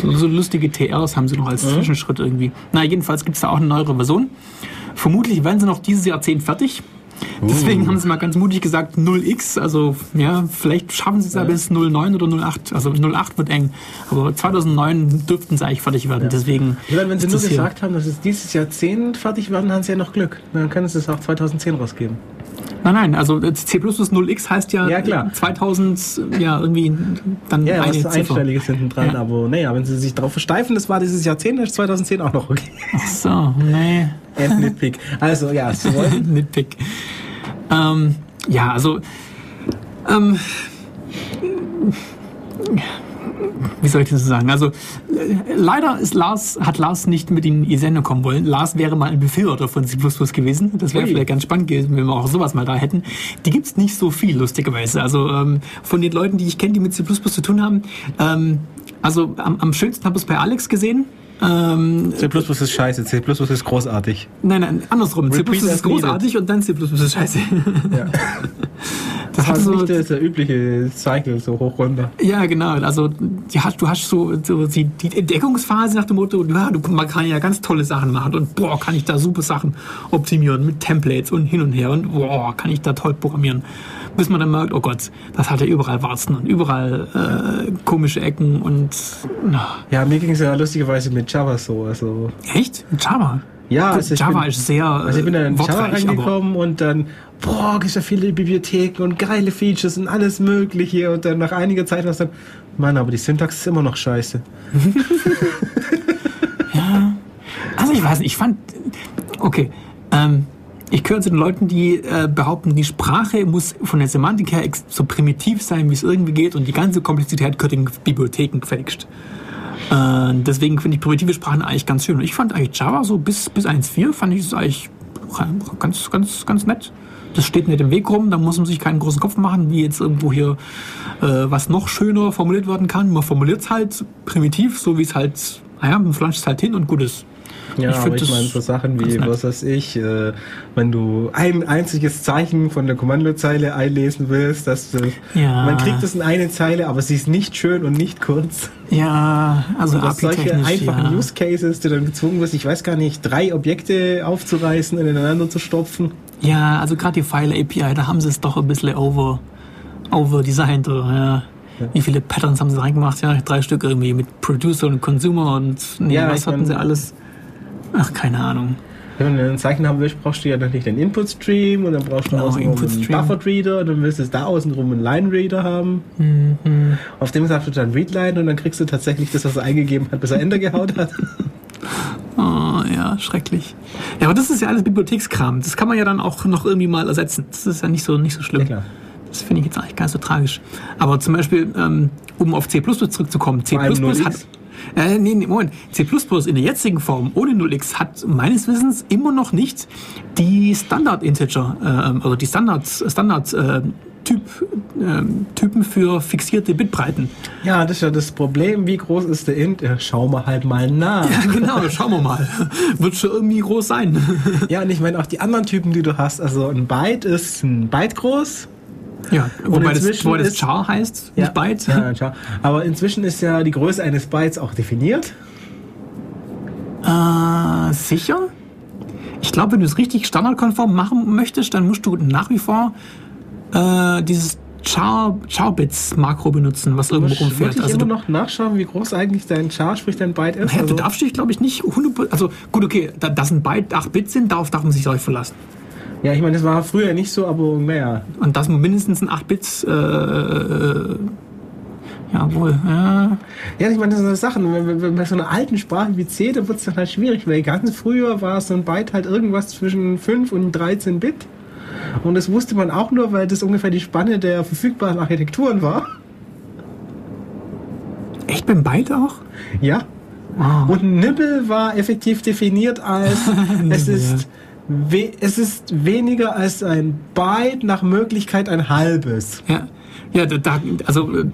So lustige TRs haben sie noch als Zwischenschritt irgendwie. Na, jedenfalls gibt es da auch eine neuere Version. Vermutlich werden sie noch dieses Jahrzehnt fertig. Deswegen haben sie mal ganz mutig gesagt 0x, also ja, vielleicht schaffen sie es ja bis 09 oder 08. Also 08 wird eng, aber 2009 dürften sie eigentlich fertig werden. Deswegen Oder wenn sie nur gesagt haben, dass es dieses Jahrzehnt fertig werden, haben sie ja noch Glück. Dann können sie es auch 2010 rausgeben. Nein, nein, also C++ 0x heißt ja, Ja, klar. 2000, ja, irgendwie dann Ja, eine was Ziffer. Einstelliges hinten dran. Ja. Aber naja, wenn sie sich darauf versteifen, das war dieses Jahrzehnt, ist 2010 auch noch okay. Ach so, nee. And Nitpick. Also ja, sie wollen. Nitpick. Ähm, ja, also ähm, wie soll ich das sagen? Also äh, leider ist Lars, hat Lars nicht mit in die Sendung kommen wollen. Lars wäre mal ein Befürworter von C++ gewesen. Das wäre vielleicht ganz spannend gewesen, wenn wir auch sowas mal da hätten. Die gibt's nicht so viel, lustigerweise. Also ähm, von den Leuten, die ich kenne, die mit C++ zu tun haben, ähm, also am, am schönsten habe ich es bei Alex gesehen. Ähm, C ist scheiße, C ist großartig. Nein, nein, andersrum. C++ Repeat as ist großartig und dann C++ ist scheiße. Ja. Das hat Also so, nicht der, der übliche Cycle, so hoch runter. ja, genau. Also hast, du hast so, so die, die Entdeckungsphase nach dem Motto, ja, du, man kann ja ganz tolle Sachen machen und boah, kann ich da super Sachen optimieren mit Templates und hin und her und boah, kann ich da toll programmieren. Bis man dann merkt, oh Gott, das hat ja überall Warzen und überall äh, komische Ecken und na, Ja, mir ging es ja lustigerweise mit Java so. Also, echt? Java? ja, also Java bin, ist sehr Also ich bin dann in äh, Java reingekommen und dann, boah, gibt ja viele Bibliotheken und geile Features und alles mögliche und dann nach einiger Zeit war es dann, Mann, aber die Syntax ist immer noch scheiße. Also ich weiß nicht, ich fand, okay, ähm, ich gehöre zu den Leuten, die äh, behaupten, die Sprache muss von der Semantik her so primitiv sein, wie es irgendwie geht und die ganze Komplexität gehört in Bibliotheken gefälscht. Äh, deswegen finde ich primitive Sprachen eigentlich ganz schön. Und ich fand eigentlich Java so bis, bis 1.4 fand ich es eigentlich ganz, ganz, ganz nett. Das steht nicht im Weg rum, da muss man sich keinen großen Kopf machen, wie jetzt irgendwo hier äh, was noch schöner formuliert werden kann. Man formuliert es halt primitiv, so wie es halt, naja, man flanscht es halt hin und gut ist. Ja, Ich aber find ich meine, so Sachen wie, was weiß ich, äh, wenn du ein einziges Zeichen von der Kommandozeile einlesen willst, dass du, Ja. man kriegt es in eine Zeile, aber sie ist nicht schön und nicht kurz. Ja, also Dass solche einfachen ja. Use Cases, du dann gezwungen wirst, ich weiß gar nicht, drei Objekte aufzureißen und ineinander zu stopfen. Ja, also gerade die File API, da haben sie es doch ein bisschen over, over designed. Oder, ja. Wie viele Patterns haben sie reingemacht? Ja, drei Stück irgendwie mit Producer und Consumer und nee, Ja, was hatten mein- sie alles? Ach, keine Ahnung. Wenn du ein Zeichen haben willst, brauchst du ja natürlich den Input-Stream und dann brauchst du Genau, außenrum einen. Buffered-Reader und dann willst du da außenrum einen Line-Reader haben. Mhm. Auf dem sagst du dann Readline und dann kriegst du tatsächlich das, was er eingegeben hat, bis er Enter gehaut hat. Oh, ja, schrecklich. Ja, aber das ist ja alles Bibliothekskram. Das kann man ja dann auch noch irgendwie mal ersetzen. Das ist ja nicht so, nicht so schlimm. Ja. Das finde ich jetzt eigentlich gar nicht so tragisch. Aber zum Beispiel, ähm, um auf C zurückzukommen, C hat. 0x. Äh, nee, nee, Moment. C in der jetzigen Form ohne 0x hat meines Wissens immer noch nicht die Standard-Integer, äh, also die Standard, Standard äh, Typ, Typen für fixierte Bitbreiten. Ja, das ist ja das Problem. Wie groß ist der Int? Ja, schauen wir halt mal nach. Ja, genau, schauen wir mal. Wird schon irgendwie groß sein. Ja, und ich meine auch die anderen Typen, die du hast. Also ein Byte ist ein Byte groß. Ja, wobei das, wobei das Char heißt, nicht Byte. Ja, schau. Aber inzwischen ist ja die Größe eines Bytes auch definiert. Äh, sicher? Ich glaube, wenn du es richtig standardkonform machen möchtest, dann musst du nach wie vor äh, dieses Char, Char-Bits-Makro benutzen, was irgendwo Muss rumfährt. wirklich Also immer du, noch nachschauen, wie groß eigentlich dein Char, sprich dein Byte ist. naja, also, du darfst dich, glaube ich, nicht 100 Also gut, okay, da, dass ein Byte 8 Bit sind, darauf darf man sich gleich verlassen. Ja, ich meine, das war früher nicht so, aber naja. Und dass man mindestens ein 8 Bits äh, äh, jawohl, ja. Ja, ich meine, das sind so Sachen. Wenn- wenn- wenn Bei so einer alten Sprache wie C, da wird es dann halt schwierig, weil ganz früher war so ein Byte halt irgendwas zwischen 5 und 13 Bit. Und das wusste man auch nur, weil das ungefähr die Spanne der verfügbaren Architekturen war. Echt beim Byte auch? Ja. Wow. Und ein Nibble war effektiv definiert als es ist, es ist weniger als ein Byte, nach Möglichkeit ein halbes. Ja, ja, da, da also äh,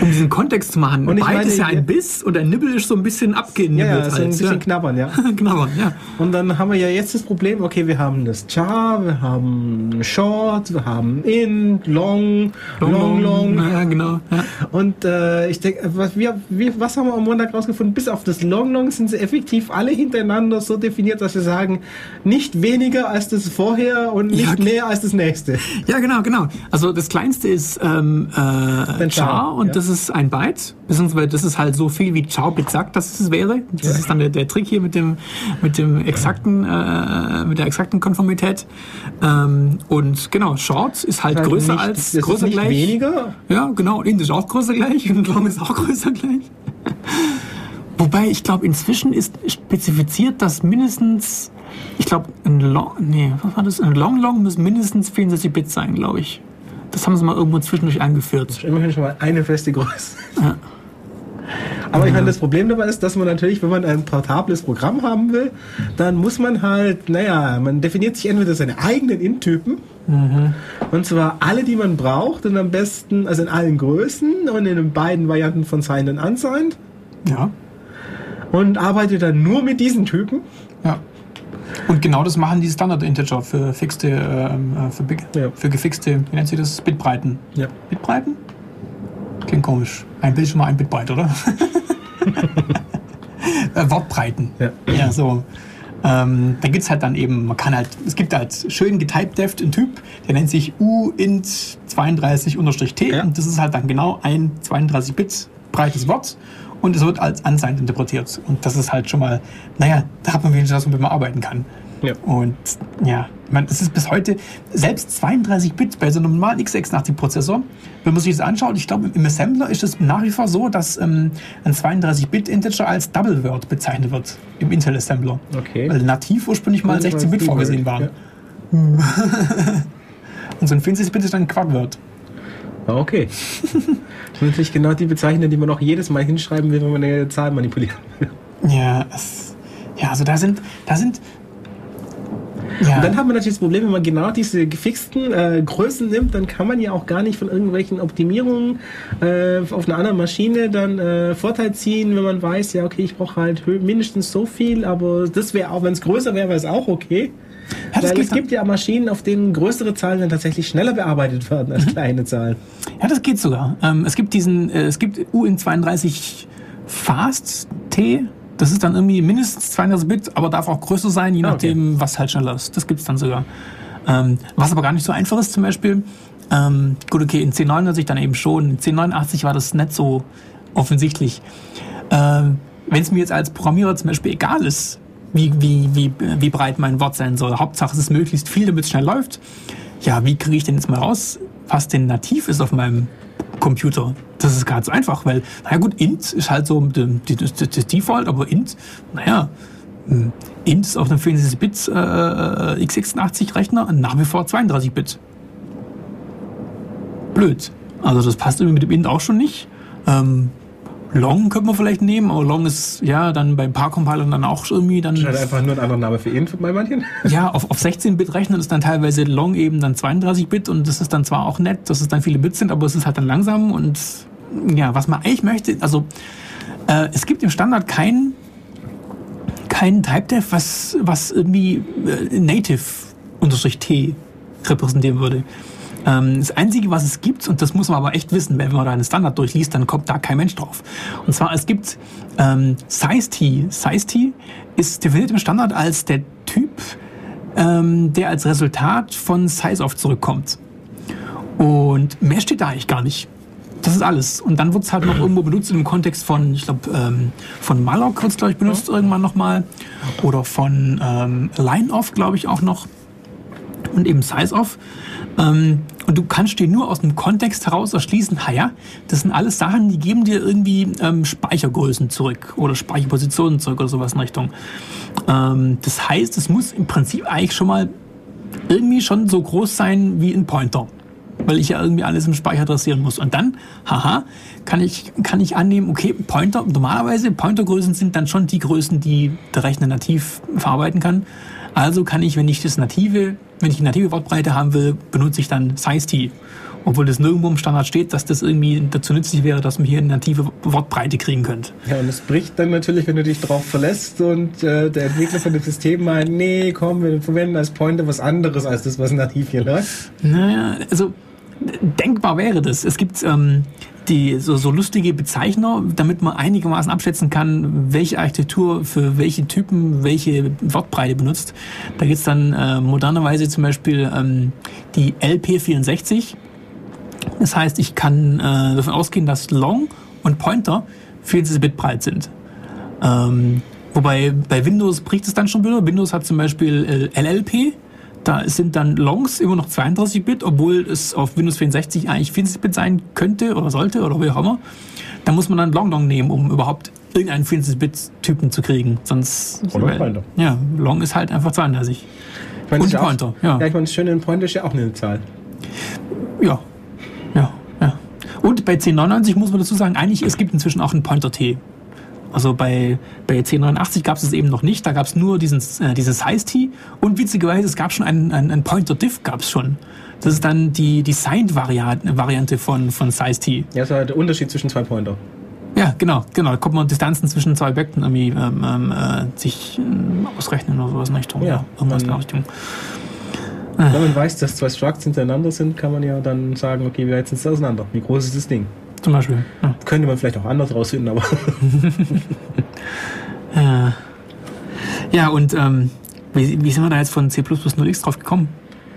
um, diesen Kontext zu machen, Und meine, ist ja ein Biss und ein Nibbel ist so ein bisschen abgenibbelt. Ja, ja, so ein halt, bisschen ja. knabbern, ja. Knabbern, ja. Und dann haben wir ja jetzt das Problem, okay, wir haben das Char, wir haben Short, wir haben Int, Long, Long, Long. Ja, genau. Ja. Und äh, ich denke, was, wir, wir, was haben wir am Montag rausgefunden? Bis auf das Long Long sind sie effektiv alle hintereinander so definiert, dass wir sagen, nicht weniger als das vorher und nicht Ja, mehr als das nächste. ja, genau, genau. Also das kleinste ist ähm, äh, Char, Char und ja. das ist ein Byte, beziehungsweise das ist halt so viel wie Char-Bit sagt, dass es wäre. Das Ja. ist dann der, der Trick hier mit dem mit dem exakten äh, mit der exakten Konformität. Ähm, und genau, Short ist halt, größer nicht, als das größer ist nicht gleich. weniger. Ja, genau. Und ist auch größer gleich und Long ist auch größer gleich. Wobei, ich glaube, inzwischen ist spezifiziert, dass mindestens, ich glaube, ein Long, nee, was war das? Ein Long Long müssen mindestens 64 Bit sein, glaube ich. Das haben sie mal irgendwo zwischendurch eingeführt. Immerhin schon mal eine feste Größe. Ja. Aber ich meine, das Problem dabei ist, dass man natürlich, wenn man ein portables Programm haben will, dann muss man halt, naja, man definiert sich entweder seine eigenen Int-Typen, und zwar alle, die man braucht, und am besten, also in allen Größen und in den beiden Varianten von Signed und Unsigned, Ja. und arbeitet dann nur mit diesen Typen. Ja. Und genau das machen die Standard-Integer für fixte, ähm, äh, für, big- Ja. für gefixte, wie nennt sich das? Bitbreiten. Ja. Bitbreiten? Klingt komisch. Ein Bild schon mal ein Bitbyte, oder? äh, Wortbreiten. Ja. Ja, so. Ähm, da gibt's halt dann eben, man kann halt, es gibt halt schön getypedeft einen Typ, der nennt sich uint32-t Ja. und das ist halt dann genau ein 32-Bit breites Wort und es wird als unsigned interpretiert. Und das ist halt schon mal, naja, da hat man wenigstens was, womit man arbeiten kann. Ja. Und ja, meine, das ist bis heute, selbst 32 Bit bei so einem normalen x86-Prozessor, wenn man sich das anschaut, ich glaube, im Assembler ist es nach wie vor so, dass ähm, ein 32-Bit-Integer als Double Word bezeichnet wird im Intel Assembler. Okay. Weil nativ ursprünglich mal 16 Bit vorgesehen waren. Ja. Und so ein 64 Bit ist dann ein Quad-Word. Ah, Okay. natürlich genau die Bezeichnungen, die man auch jedes Mal hinschreiben will, wenn man eine Zahl manipulieren will. Ja, es, ja, also da sind, da sind, Ja. Und dann hat man natürlich das Problem, wenn man genau diese gefixten äh, Größen nimmt, dann kann man ja auch gar nicht von irgendwelchen Optimierungen äh, auf einer anderen Maschine dann äh, Vorteil ziehen, wenn man weiß, ja, okay, ich brauche halt mindestens so viel, aber das wäre auch, wenn es größer wäre, wäre es auch okay. Ja, Weil es gibt ja Maschinen, auf denen größere Zahlen dann tatsächlich schneller bearbeitet werden als mhm. kleine Zahlen. Ja, das geht sogar. Ähm, es gibt diesen, äh, es gibt UN32 Fast T, das ist dann irgendwie mindestens 32 Bit, aber darf auch größer sein, je ah, nachdem, okay. was halt schneller ist. Das gibt es dann sogar. Ähm, was aber gar nicht so einfach ist, zum Beispiel. Ähm, gut, okay, in 1089 dann eben schon. In 1089 war das nicht so offensichtlich. Ähm, Wenn es mir jetzt als Programmierer zum Beispiel egal ist, wie, wie, wie, wie breit mein Wort sein soll, Hauptsache es ist möglichst viel, damit es schnell läuft. Ja, wie kriege ich denn jetzt mal raus, was denn nativ ist auf meinem Computer. Das ist ganz einfach, weil, naja gut, int ist halt so das, Default, aber int, naja, hm, int ist auf einem 64-Bit äh, x86-Rechner nach wie vor 32-Bit. Blöd. Also das passt irgendwie mit dem int auch schon nicht. Ähm, Long könnte man vielleicht nehmen, aber Long ist ja dann beim paar Compilern dann auch irgendwie dann. Halt einfach nur ein anderer Name für int bei manchen. Ja, auf, auf 16-Bit rechnen ist dann teilweise Long eben dann 32-Bit und das ist dann zwar auch nett, dass es dann viele Bits sind, aber es ist halt dann langsam und ja, was man eigentlich möchte, also äh, es gibt im Standard kein kein Type-Def, was, was irgendwie äh, Native unterstrich T repräsentieren würde. Ähm, das Einzige, was es gibt, und das muss man aber echt wissen, wenn man da einen Standard durchliest, dann kommt da kein Mensch drauf. Und zwar, es gibt ähm, Size-T. Size-T ist definiert im Standard als der Typ, ähm, der als Resultat von Size-Off zurückkommt. Und mehr steht da eigentlich gar nicht. Das ist alles. Und dann wird es halt noch irgendwo benutzt im Kontext von, ich glaube, ähm, von Malloc wird es, glaube ich, benutzt ja. irgendwann nochmal. Oder von ähm, Line-Off, glaube ich, auch noch. Und eben Size-Off. Ähm, und du kannst dir nur aus dem Kontext heraus erschließen, ha ja, das sind alles Sachen, die geben dir irgendwie ähm, Speichergrößen zurück oder Speicherpositionen zurück oder sowas in Richtung. Ähm, das heißt, es muss im Prinzip eigentlich schon mal irgendwie schon so groß sein wie ein Pointer. Weil ich ja irgendwie alles im Speicher adressieren muss. Und dann, haha, kann ich, kann ich annehmen, okay, Pointer, normalerweise Pointergrößen sind dann schon die Größen, die der Rechner nativ verarbeiten kann. Also kann ich, wenn ich das native, wenn ich die native Wortbreite haben will, benutze ich dann size-t. Obwohl das nirgendwo im Standard steht, dass das irgendwie dazu nützlich wäre, dass man hier eine native Wortbreite kriegen könnte. Ja, und es bricht dann natürlich, wenn du dich darauf verlässt und äh, der Entwickler von dem System meint, nee, komm, wir verwenden als Pointer was anderes als das, was nativ hier läuft. Naja, also denkbar wäre das. Es gibt ähm, die, so, so lustige Bezeichner, damit man einigermaßen abschätzen kann, welche Architektur für welche Typen welche Wortbreite benutzt. Da gibt es dann äh, modernerweise zum Beispiel ähm, die LP64. Das heißt, ich kann äh, davon ausgehen, dass Long und Pointer 40 Bit breit sind. Ähm, wobei bei Windows bricht es dann schon wieder. Windows hat zum Beispiel äh, LLP, da sind dann Longs immer noch 32-Bit, obwohl es auf Windows 64 eigentlich 40-Bit sein könnte oder sollte oder wie auch immer. Da muss man dann Long Long nehmen, um überhaupt irgendeinen 40-Bit-Typen zu kriegen. Sonst. Oder weil, Pointer. Ja, Long ist halt einfach 32. Ich meine, Und Pointer, auch, ja. Ja, ich meine, das Schöne in Pointer ist ja auch eine Zahl. Ja, ja, ja. Und bei 1099 muss man dazu sagen, eigentlich, es gibt inzwischen auch einen Pointer-T. Also bei, bei 1089 gab es es eben noch nicht. Da gab es nur diesen, äh, dieses Size-T. Und witzigerweise, es gab schon einen, einen, einen Pointer-Diff gab es schon. Das ist dann die, die Signed-Variante von, von Size-T. Ja, das war der Unterschied zwischen zwei Pointer. Ja, genau, genau. Da kommt man Distanzen zwischen zwei Objekten irgendwie ähm, ähm, äh, sich ähm, ausrechnen oder sowas in Richtung. Ja, ja irgendwas in der Richtung. Wenn man weiß, dass zwei Structs hintereinander sind, kann man ja dann sagen, okay, wie weit sind sie auseinander? Wie groß ist das Ding? Zum Beispiel. Ja. Könnte man vielleicht auch anders rausfinden, aber. ja. ja, und ähm, wie, wie, sind wir da jetzt von C 0x drauf gekommen?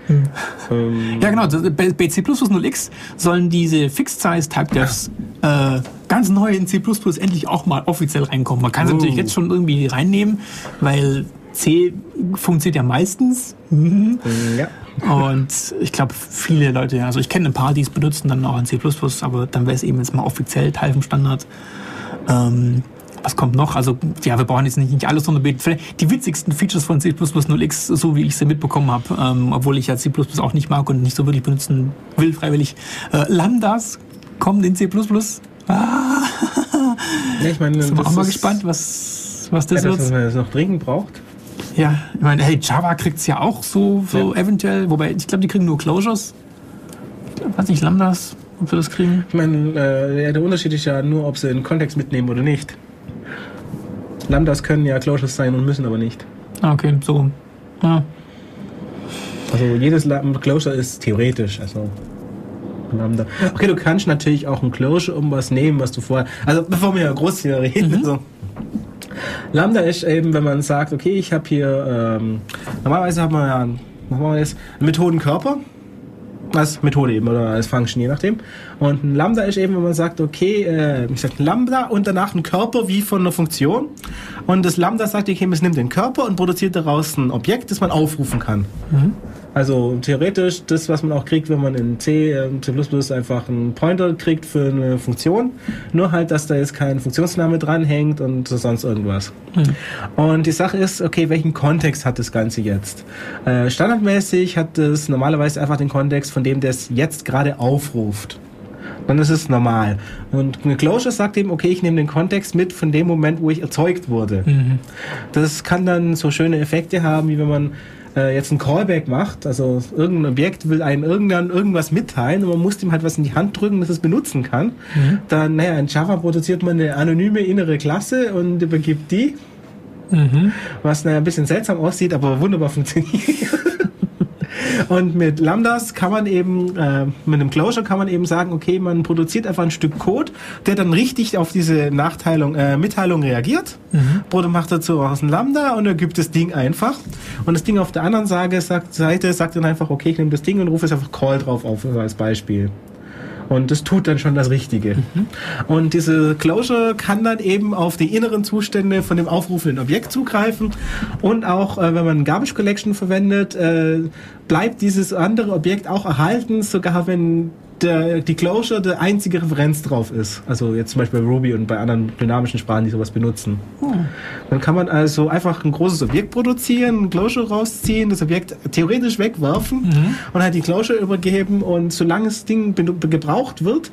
Hm. Ähm. Ja, genau. Bei, bei C 0x sollen diese Fixed-Size-Type-Devs äh, ganz neu in C endlich auch mal offiziell reinkommen. Man kann es oh. natürlich jetzt schon irgendwie reinnehmen, weil C funktioniert ja meistens. Ja. Und ich glaube, viele Leute, also ich kenne ein paar, die es benutzen, dann auch in C++, aber dann wäre es eben jetzt mal offiziell Teil vom Standard. Ähm, was kommt noch? Also, ja, wir brauchen jetzt nicht, nicht alles unterbeten. Die witzigsten Features von C++ 0x, so wie ich sie mitbekommen habe, ähm, obwohl ich ja C++ auch nicht mag und nicht so wirklich benutzen will, freiwillig. Äh, Lambdas kommen in C++. Ah. Ja, ich meine, sind wir auch mal gespannt, was, was das ja, wird. Das, was man jetzt noch dringend braucht. Ja, ich meine, hey, Java kriegt es ja auch so, so Ja. eventuell, wobei ich glaube, die kriegen nur Closures. Ich weiß nicht, Lambdas, ob wir das kriegen. Ich meine, äh, ja, der Unterschied ist ja nur, ob sie den Kontext mitnehmen oder nicht. Lambdas können ja Closures sein und müssen aber nicht. Ah, okay, so. Ja. Also jedes Closure ist theoretisch, also Lambda. Okay, du kannst natürlich auch ein Closure um was nehmen, was du vorher. Also bevor wir groß hier reden, also, Lambda ist eben, wenn man sagt, okay, ich habe hier ähm, normalerweise haben wir ja einen- Methodenkörper. Als Methode eben oder als Function, je nachdem. Und ein Lambda ist eben, wenn man sagt, okay, äh, ich sag ein Lambda und danach ein Körper wie von einer Funktion. Und das Lambda sagt, okay, es nimmt den Körper und produziert daraus ein Objekt, das man aufrufen kann. Also theoretisch das, was man auch kriegt, wenn man in C, äh, C++ einfach einen Pointer kriegt für eine Funktion. Nur halt, dass da jetzt kein Funktionsname dranhängt und sonst irgendwas. Und die Sache ist, okay, welchen Kontext hat das Ganze jetzt? Äh, standardmäßig hat es normalerweise einfach den Kontext, von dem der es jetzt gerade aufruft. Dann ist es normal. Und eine Closure sagt eben, okay, ich nehme den Kontext mit von dem Moment, wo ich erzeugt wurde. Das kann dann so schöne Effekte haben, wie wenn man äh, jetzt ein Callback macht, also irgendein Objekt will einem irgendwann irgendwas mitteilen und man muss ihm halt was in die Hand drücken, dass es benutzen kann. Dann, naja, in Java produziert man eine anonyme innere Klasse und übergibt die, Mhm. was naja, ein bisschen seltsam aussieht, aber wunderbar funktioniert. Und mit Lambdas kann man eben, äh, mit einem Closure kann man eben sagen, okay, man produziert einfach ein Stück Code, der dann richtig auf diese Nachteilung, äh, Mitteilung reagiert. Oder macht dazu aus ein Lambda und er gibt das Ding einfach. Und das Ding auf der anderen Seite sagt, Seite sagt dann einfach, okay, ich nehme das Ding und rufe es einfach Call drauf auf als Beispiel. Und das tut dann schon das Richtige. Und diese Closure kann dann eben auf die inneren Zustände von dem aufrufenden Objekt zugreifen. Und auch, äh, wenn man Garbage Collection verwendet, äh, bleibt dieses andere Objekt auch erhalten, sogar wenn der, die Closure der einzige Referenz drauf ist. Also jetzt zum Beispiel bei Ruby und bei anderen dynamischen Sprachen, die sowas benutzen. Dann kann man also einfach ein großes Objekt produzieren, ein Closure rausziehen, das Objekt theoretisch wegwerfen und halt die Closure übergeben und solange das Ding gebraucht wird,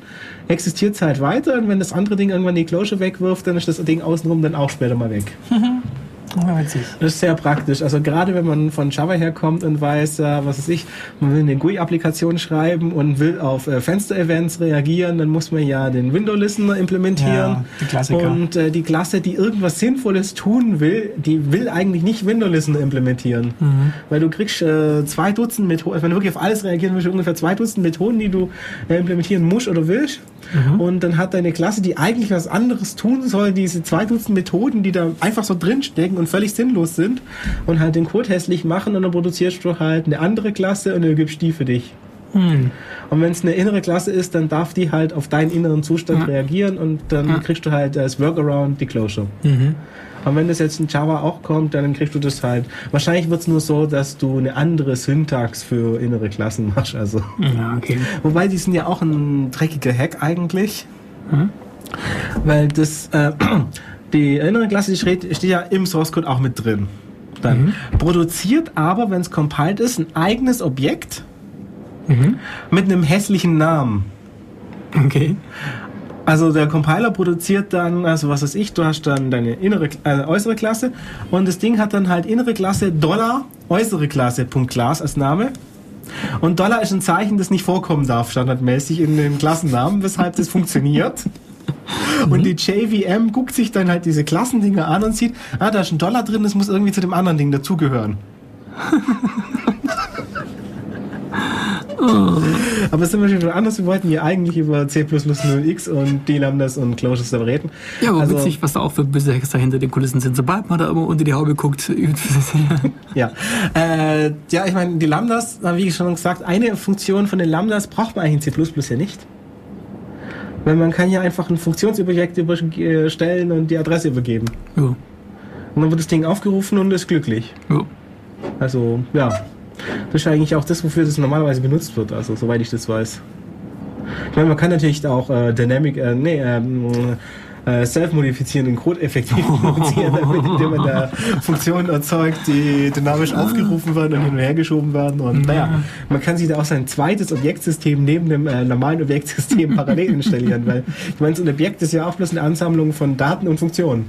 existiert es halt weiter und wenn das andere Ding irgendwann die Closure wegwirft, dann ist das Ding außenrum dann auch später mal weg. Witzig. Das ist sehr praktisch. Also gerade wenn man von Java herkommt und weiß, äh, was weiß ich, man will eine GUI-Applikation schreiben und will auf äh, Fenster-Events reagieren, dann muss man ja den Window-Listener implementieren. Ja, die Klassiker. Und äh, die Klasse, die irgendwas Sinnvolles tun will, die will eigentlich nicht Window-Listener implementieren. Mhm. Weil du kriegst äh, zwei Dutzend Methoden, wenn du wirklich auf alles reagieren willst, ungefähr zwei Dutzend Methoden, die du äh, implementieren musst oder willst. Mhm. Und dann hat deine Klasse, die eigentlich was anderes tun soll, diese zwei Dutzend Methoden, die da einfach so drinstecken und völlig sinnlos sind und halt den Code hässlich machen und dann produzierst du halt eine andere Klasse und dann gibst die für dich. Hm. Und wenn es eine innere Klasse ist, dann darf die halt auf deinen inneren Zustand reagieren und dann kriegst du halt als Workaround die Closure. Mhm. Und wenn das jetzt in Java auch kommt, dann kriegst du das halt. Wahrscheinlich wird es nur so, dass du eine andere Syntax für innere Klassen machst. Also. Ja, okay. Wobei die sind ja auch ein dreckiger Hack eigentlich. Mhm. Weil das, äh, die innere Klasse, die steht, steht ja im Source Code auch mit drin. Dann produziert aber, wenn es compiled ist, ein eigenes Objekt Mhm. mit einem hässlichen Namen. Okay. Also der Compiler produziert dann, also was weiß ich, du hast dann deine innere, äh, äußere Klasse und das Ding hat dann halt innere Klasse Dollar äußere Klasse Punkt Class als Name. Und Dollar ist ein Zeichen, das nicht vorkommen darf, standardmäßig in den Klassennamen, weshalb das funktioniert. Und die JVM guckt sich dann halt diese Klassendinger an und sieht, ah, da ist ein Dollar drin, das muss irgendwie zu dem anderen Ding dazugehören. Aber es sind wir schon anders. Wir wollten ja eigentlich über C++ 0x und die Lambdas und Closures da reden. Ja, aber Also- witzig, was da auch für böse Hexer hinter den Kulissen sind. Sobald man da immer unter die Haube guckt, Ja, äh, ja ich meine, die Lambdas, wie schon gesagt, eine Funktion von den Lambdas braucht man eigentlich in C++ ja nicht. Weil man kann ja einfach ein Funktionsobjekt überstellen und die Adresse übergeben. ja, Und dann wird das Ding aufgerufen und ist glücklich. ja. Also, ja. Das ist eigentlich auch das, wofür das normalerweise benutzt wird, also soweit ich das weiß. Ich meine, man kann natürlich auch äh, Dynamic, äh, nee, ähm, äh, self-modifizierenden Code effektiv produzieren, damit, indem man da Funktionen erzeugt, die dynamisch aufgerufen werden und hin und her geschoben werden. Und naja, man kann sich da auch sein zweites Objektsystem neben dem äh, normalen Objektsystem parallel installieren, weil ich meine, so ein Objekt ist ja auch bloß eine Ansammlung von Daten und Funktionen.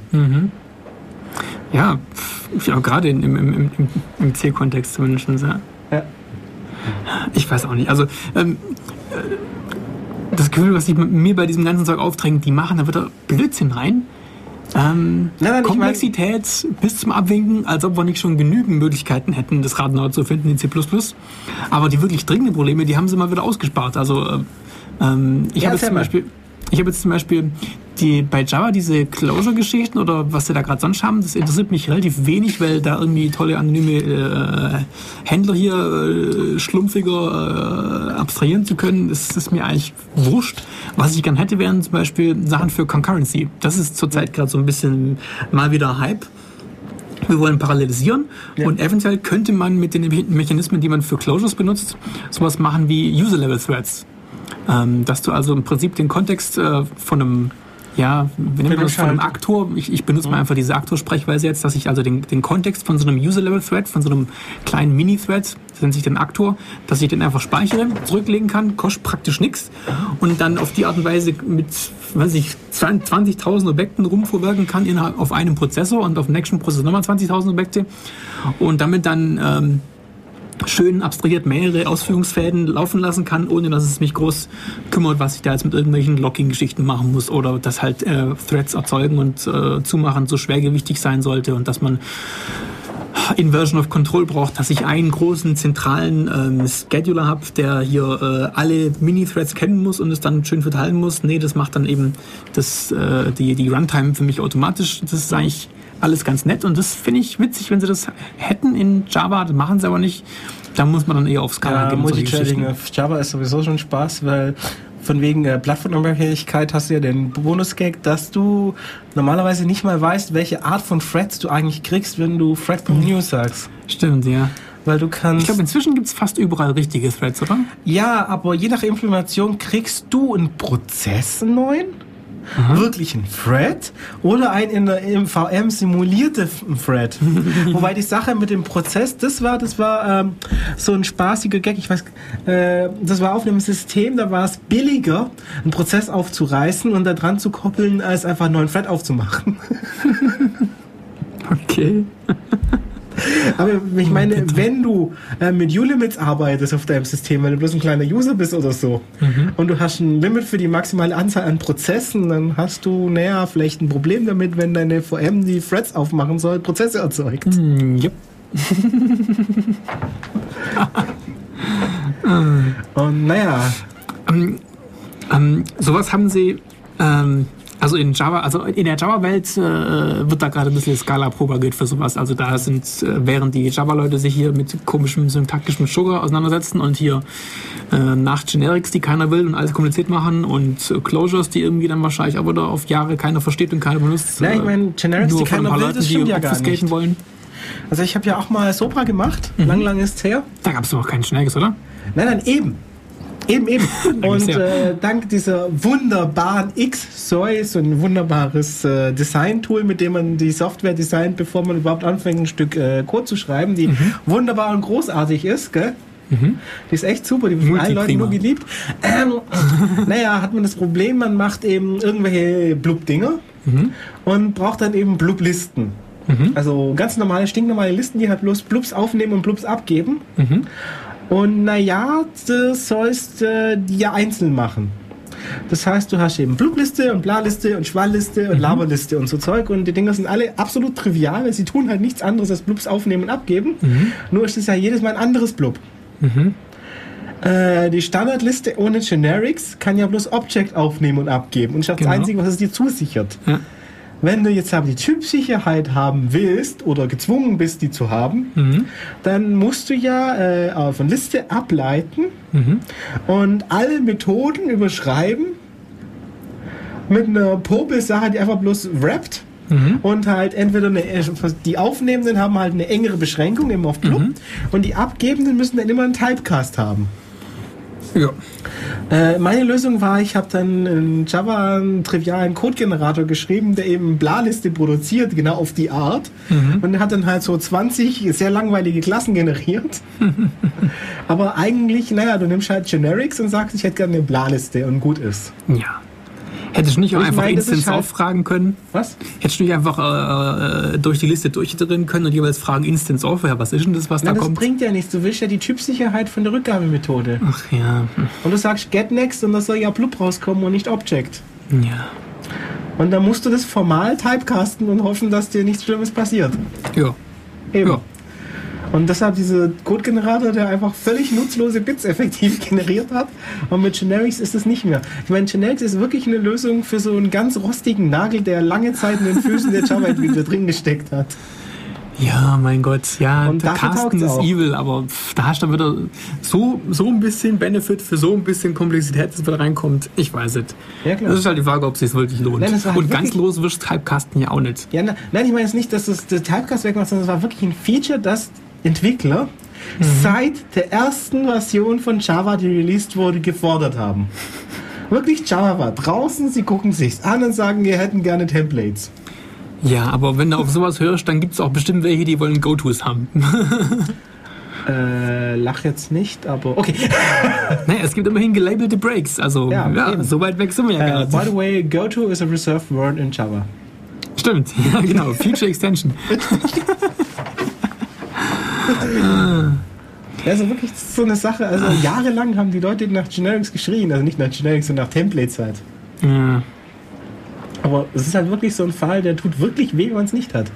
Ja, pf, ja gerade in- im, im, im, im- C-Kontext zumindest. Ja. Ja. Ich weiß auch nicht. Also, ähm, äh, das Gefühl, was sich mir bei diesem ganzen Zeug aufdrängt, die machen da wieder Blödsinn rein. Ähm, Nein, nein, ich Komplexität bis zum Abwinken, als ob wir nicht schon genügend Möglichkeiten hätten, das Rad neu zu finden in C++. Aber die wirklich dringenden Probleme, die haben sie mal wieder ausgespart. Also äh, ähm, ich Ja, habe zum. Beispiel, ich habe jetzt zum Beispiel die, bei Java diese Closure-Geschichten oder was sie da gerade sonst haben, das interessiert mich relativ wenig, weil da irgendwie tolle anonyme äh, Händler hier äh, schlumpfiger äh, abstrahieren zu können, das ist mir eigentlich wurscht. Was ich gern hätte, wären zum Beispiel Sachen für Concurrency. Das ist zurzeit gerade so ein bisschen mal wieder Hype. Wir wollen parallelisieren Ja. und eventuell könnte man mit den Me- Mechanismen, die man für Closures benutzt, sowas machen wie User-Level-Threads. Ähm, dass du also im Prinzip den Kontext äh, von einem, ja, wie nennt man das, von einem. Aktor, ich, ich benutze mal einfach diese Aktor-Sprechweise jetzt, dass ich also den, den Kontext von so einem User-Level-Thread, von so einem kleinen Mini-Thread, das nennt sich den Aktor, dass ich den einfach speichere, zurücklegen kann, kostet praktisch nichts und dann auf die Art und Weise mit, weiß ich, 20.000 Objekten rumvorwerken kann innerhalb auf einem Prozessor und auf dem nächsten Prozessor nochmal 20.000 Objekte und damit dann ähm, schön abstrahiert mehrere Ausführungsfäden laufen lassen kann, ohne dass es mich groß kümmert, was ich da jetzt mit irgendwelchen Locking-Geschichten machen muss oder dass halt äh, Threads erzeugen und äh, zumachen so schwergewichtig sein sollte und dass man Inversion of Control braucht, dass ich einen großen zentralen ähm, Scheduler habe, der hier äh, alle Mini-Threads kennen muss und es dann schön verteilen muss. Nee, das macht dann eben das, äh, die, die Runtime für mich automatisch. Das ist eigentlich alles ganz nett und das finde ich witzig, wenn sie das hätten in Java, das machen sie aber nicht. Da muss man dann eher auf Skala Ja, gehen. Multithreading auf Java ist sowieso schon Spaß, weil von wegen äh, Plattformunabhängigkeit hast du ja den Bonus-Gag, dass du normalerweise nicht mal weißt, welche Art von Threads du eigentlich kriegst, wenn du thread.new sagst. Stimmt, ja. Weil du Ich kannst. glaube, inzwischen gibt es fast überall richtige Threads, oder? ja, aber je nach Implementation kriegst du einen Prozess einen neuen, wirklich einen Thread oder einen in der im VM simulierte Thread. Wobei die Sache mit dem Prozess, das war, das war ähm, so ein spaßiger Gag. Ich weiß, äh, das war auf einem System, da war es billiger, einen Prozess aufzureißen und da dran zu koppeln, als einfach einen neuen Thread aufzumachen. Okay. Aber ich meine, wenn du äh, mit U-Limits arbeitest auf deinem System, wenn du bloß ein kleiner User bist oder so, und du hast ein Limit für die maximale Anzahl an Prozessen, dann hast du, naja, vielleicht ein Problem damit, wenn deine VM, die Threads aufmachen soll, Prozesse erzeugt. Hm, yep. Und naja, Ähm, ähm, sowas haben sie, ähm, also in Java, also in der Java-Welt äh, wird da gerade ein bisschen Scala propagiert für sowas. Also da sind, äh, während die Java-Leute sich hier mit komischem syntaktischem Sugar auseinandersetzen und hier äh, nach Generics, die keiner will und alles kompliziert machen und äh, Closures, die irgendwie dann wahrscheinlich auch wieder auf Jahre keiner versteht und keiner benutzt. Ja, ich äh, meine, Generics, die keiner will, Leuten, das die stimmt ja gar nicht. wollen. also ich habe ja auch mal Sopra gemacht, lang, lang ist her. Da gab es doch auch kein Generics, oder? Nein, nein, eben. Eben, eben. Und äh, dank dieser wunderbaren X-Soy, so ein wunderbares äh, Design-Tool, mit dem man die Software designt, bevor man überhaupt anfängt, ein Stück äh, Code zu schreiben, die Mhm. wunderbar und großartig ist, gell? Die ist echt super, die wird von allen Leuten nur geliebt. Ähm, naja, hat man das Problem, man macht eben irgendwelche Blub-Dinger Mhm. und braucht dann eben Blub-Listen. Also ganz normale, stinknormale Listen, die halt bloß Blubs aufnehmen und Blubs abgeben. Mhm. Und naja, das sollst äh, die ja einzeln machen. Das heißt, du hast eben Blubliste und Blaliste und Schwallliste und Laberliste und so Zeug und die Dinger sind alle absolut trivial, weil sie tun halt nichts anderes als Blubs aufnehmen und abgeben. Nur ist es ja jedes Mal ein anderes Blub. Äh, die Standardliste ohne Generics kann ja bloß Object aufnehmen und abgeben und ist das Genau. Einzige, was es dir zusichert. Ja. Wenn du jetzt aber die Typsicherheit haben willst oder gezwungen bist, die zu haben, Mhm. dann musst du ja äh, von Liste ableiten und alle Methoden überschreiben mit einer Popel-Sache, die einfach bloß wrapped. Und halt entweder eine, die Aufnehmenden haben halt eine engere Beschränkung immer auf Blub und die Abgebenden müssen dann immer einen Typecast haben. Ja. Äh, meine Lösung war, ich habe dann in Java einen trivialen Codegenerator geschrieben, der eben Bla-Liste produziert, genau auf die Art. Und der hat dann halt so 20 sehr langweilige Klassen generiert. Aber eigentlich, naja, du nimmst halt Generics und sagst, ich hätte gerne eine Bla-Liste und gut ist. Ja. Hättest du nicht auch Ich einfach meine, das Instance halt- auffragen können? Was? Hättest du nicht einfach äh, äh, durch die Liste durchitterieren können und jeweils fragen Instance auf, ja, was ist denn das, was Nein, da das kommt? bringt ja nichts. Du willst ja die Typsicherheit von der Rückgabemethode. Ach ja, Und du sagst get next und das soll ja blub rauskommen und nicht object. ja. Und dann musst du das formal typecasten und hoffen, dass dir nichts Schlimmes passiert. Ja, Eben. ja. Und deshalb dieser Code-Generator, der einfach völlig nutzlose Bits effektiv generiert hat. Und mit Generics ist es nicht mehr. Ich meine, Generics ist wirklich eine Lösung für so einen ganz rostigen Nagel, der lange Zeit in den Füßen der Java-Entwickler drin gesteckt hat. Ja, mein Gott, ja, Und der Carsten ist auch. evil, aber pff, da hast du wieder so, so ein bisschen Benefit für so ein bisschen Komplexität, das wieder reinkommt. Ich weiß es. Ja, klar. Das ist halt die Frage, ob es sich wirklich lohnt. Nein, das halt Und ganz wirklich- los wirst Typecasten ja auch nicht. Ja, na, nein, ich meine jetzt nicht, dass das, das Typecast wegmacht, sondern es war wirklich ein Feature, das Entwickler seit der ersten Version von Java, die released wurde, gefordert haben. Wirklich Java war draußen, sie gucken sich's an und sagen, wir hätten gerne Templates. Ja, aber wenn du auf sowas hörst, dann gibt es auch bestimmt welche, die wollen Go-Tos haben. Äh, lach jetzt nicht, aber okay. naja, es gibt immerhin gelabelte Breaks. Also, Ja, ja, so weit weg sind wir ja gar Äh, nicht. by the way, GoTo is a reserved word in Java. Stimmt, ja, genau. Future Extension. Ja, also wirklich so eine Sache. Also jahrelang haben die Leute nach Generics geschrien, also nicht nach Generics, sondern nach Templates halt. Ja. Aber es ist halt wirklich so ein Fall, der tut wirklich weh, wenn man es nicht hat.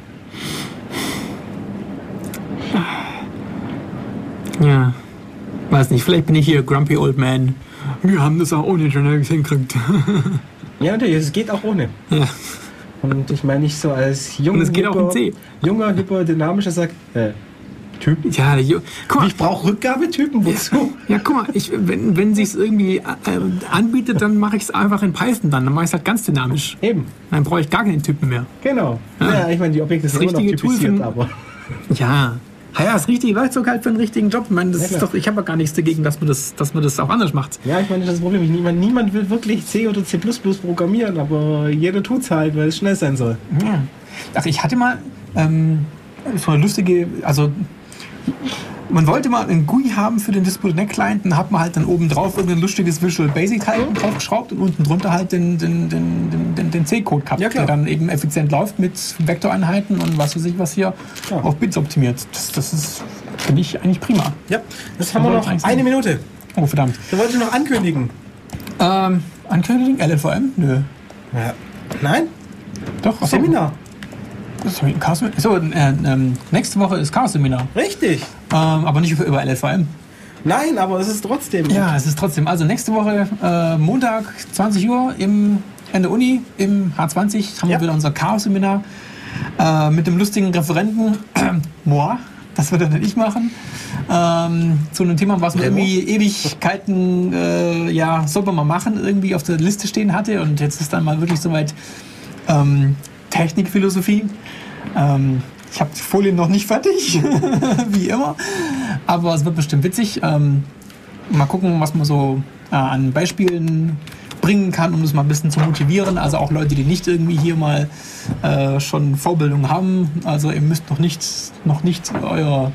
ja. Weiß nicht, vielleicht bin ich hier Grumpy Old Man. Wir haben das auch ohne Generics hingekriegt. Ja, natürlich, es geht auch ohne. ja. Und ich meine nicht so als junger, Und es geht auch in C. junger, hipper, dynamischer sagt, äh, Typen? Ja, mal, Ich brauche Rückgabetypen, wozu? Ja, guck mal, ich, wenn, wenn sich irgendwie äh, anbietet, dann mache ich es einfach in Python dann. Dann mache ich es halt ganz dynamisch. Eben, Dann brauche ich gar keinen Typen mehr. genau. Ja, ich meine, die Objekte Das sind immer noch richtige typisiert, aber... Ja. Ja, ja, das richtige Werkzeug halt für einen richtigen Job. Ich meine, das Ja, ist doch, ich habe ja gar nichts dagegen, dass man das, dass man das auch anders macht. Ja, ich meine, das ist das Problem. Niemand, niemand will wirklich C oder C++ programmieren, aber jeder tut's halt, weil es schnell sein soll. Ja. Also ich hatte mal ähm, so eine lustige, also man wollte mal einen GUI haben für den Display.NET Client, dann hat man halt dann oben drauf irgendein lustiges Visual Basic halt draufgeschraubt und unten drunter halt den, den, den, den, den, C-Code gehabt, Ja, der dann eben effizient läuft mit Vektoreinheiten und was weiß ich was hier Ja. auf Bits optimiert. Das, das ist, finde ich, eigentlich prima. Ja, das haben wir noch eine sein. Minute. Oh, verdammt. Da wollte ich noch ankündigen. Ähm, Ankündigung? LLVM? Nö. Ja. Nein? Doch. Seminar. Sorry, Chaos- So, äh, ähm, nächste Woche ist Chaos-Seminar. Richtig. Ähm, aber nicht über, LLVM. Nein, aber es ist trotzdem. Ja, es ist trotzdem. Also nächste Woche, äh, Montag, 20 Uhr im, in der Uni, im H20, haben Ja. wir wieder unser Chaos-Seminar äh, mit dem lustigen Referenten, moi, das wird dann ich machen, ähm, zu einem Thema, was man irgendwie Ewigkeiten, äh, ja, soll man mal machen, irgendwie auf der Liste stehen hatte und jetzt ist dann mal wirklich soweit ähm, Technikphilosophie. Ähm, ich habe die Folien noch nicht fertig, wie immer, aber es wird bestimmt witzig. Ähm, mal gucken, was man so äh, an Beispielen bringen kann, um das mal ein bisschen zu motivieren. Also auch Leute, die nicht irgendwie hier mal äh, schon Vorbildung haben. Also ihr müsst noch nicht, noch nicht euer,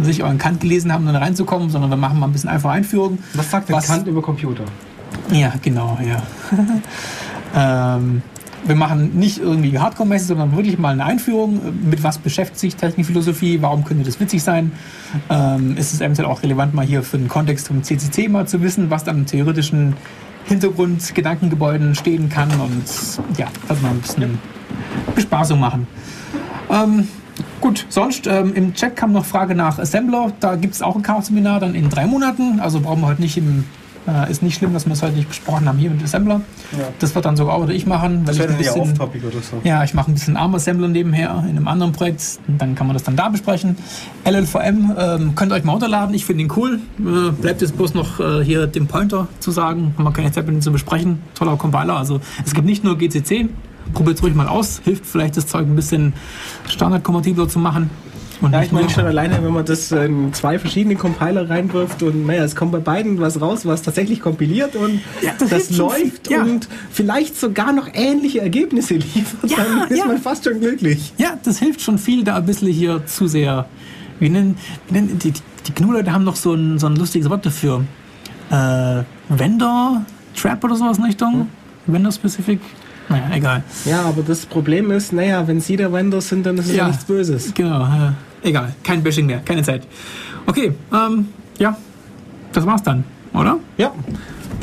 sich euren Kant gelesen haben, um dann reinzukommen, sondern wir machen mal ein bisschen einfach Einführung. Was sagt der Was- Kant über Computer? Ja, genau, ja. ähm, wir machen nicht irgendwie Hardcore-mäßig, sondern wirklich mal eine Einführung. Mit was beschäftigt sich Technikphilosophie? Warum könnte das witzig sein? Ähm, ist es eventuell auch relevant, mal hier für den Kontext vom CCC mal zu wissen, was dann im theoretischen Hintergrund, Gedankengebäuden stehen kann und ja, das mal ein bisschen Bespaßung machen. Ähm, gut, sonst ähm, im Chat kam noch Frage nach Assembler. Da gibt es auch ein Chaos-Seminar dann in drei Monaten. Also brauchen wir heute nicht im. Äh, ist nicht schlimm, dass wir es heute nicht besprochen haben hier mit Assembler. Ja. Das wird dann sogar auch wieder ich machen. Weil Das ich ein bisschen, oder so. ja, ich mache ein bisschen ARM-Assembler nebenher in einem anderen Projekt. Dann kann man das dann da besprechen. LLVM ähm, könnt ihr euch mal runterladen. Ich finde ihn cool. Äh, bleibt jetzt bloß noch äh, hier den Pointer zu sagen. Haben wir keine Zeit mit ihm zu besprechen. Toller Compiler. Also es gibt nicht nur GCC. Probiert es ruhig mal aus. Hilft vielleicht das Zeug ein bisschen standardkompatibler zu machen. Und Ja, ich meine schon alleine, wenn man das in zwei verschiedene Compiler reinwirft und naja, es kommt bei beiden was raus, was tatsächlich kompiliert und Ja, das das, läuft ja. und vielleicht sogar noch ähnliche Ergebnisse liefert, Ja, dann ist ja. man fast schon glücklich. Ja, das hilft schon viel, da ein bisschen hier zu sehr. Wie nennen, wie nennen die, die, GNU-Leute haben doch so ein, so ein lustiges Wort dafür. Äh, Vendor, Trap oder sowas in Richtung. Vendor-specific? Naja, egal. Ja, aber das Problem ist, naja, wenn sie der Vendor sind, dann ist es ja, Ja. nichts Böses. Genau, äh, egal. Kein Bashing mehr, keine Zeit. Okay, ähm, ja, das war's dann, oder? Ja.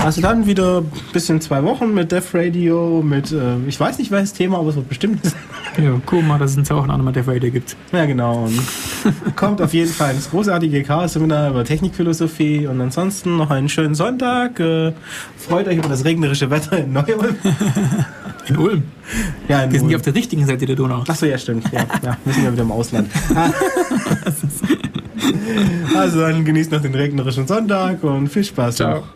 Also dann wieder ein bisschen zwei Wochen mit Def Radio, mit, äh, ich weiß nicht welches Thema, aber es wird bestimmt sein. Ja, guck mal, dass es in zwei Wochen auch nochmal Death Radio gibt. Ja, genau. Und kommt auf jeden Fall ins großartige Chaos-Seminar über Technikphilosophie und ansonsten noch einen schönen Sonntag. Äh, freut euch über das regnerische Wetter in Neu-Ulm. In Ulm. Ja, in Wir sind ja auf der richtigen Seite der Donau. Achso, ja, stimmt. Ja, ja, wir sind ja wieder im Ausland. also dann genießt noch den regnerischen Sonntag und viel Spaß. Ciao. noch.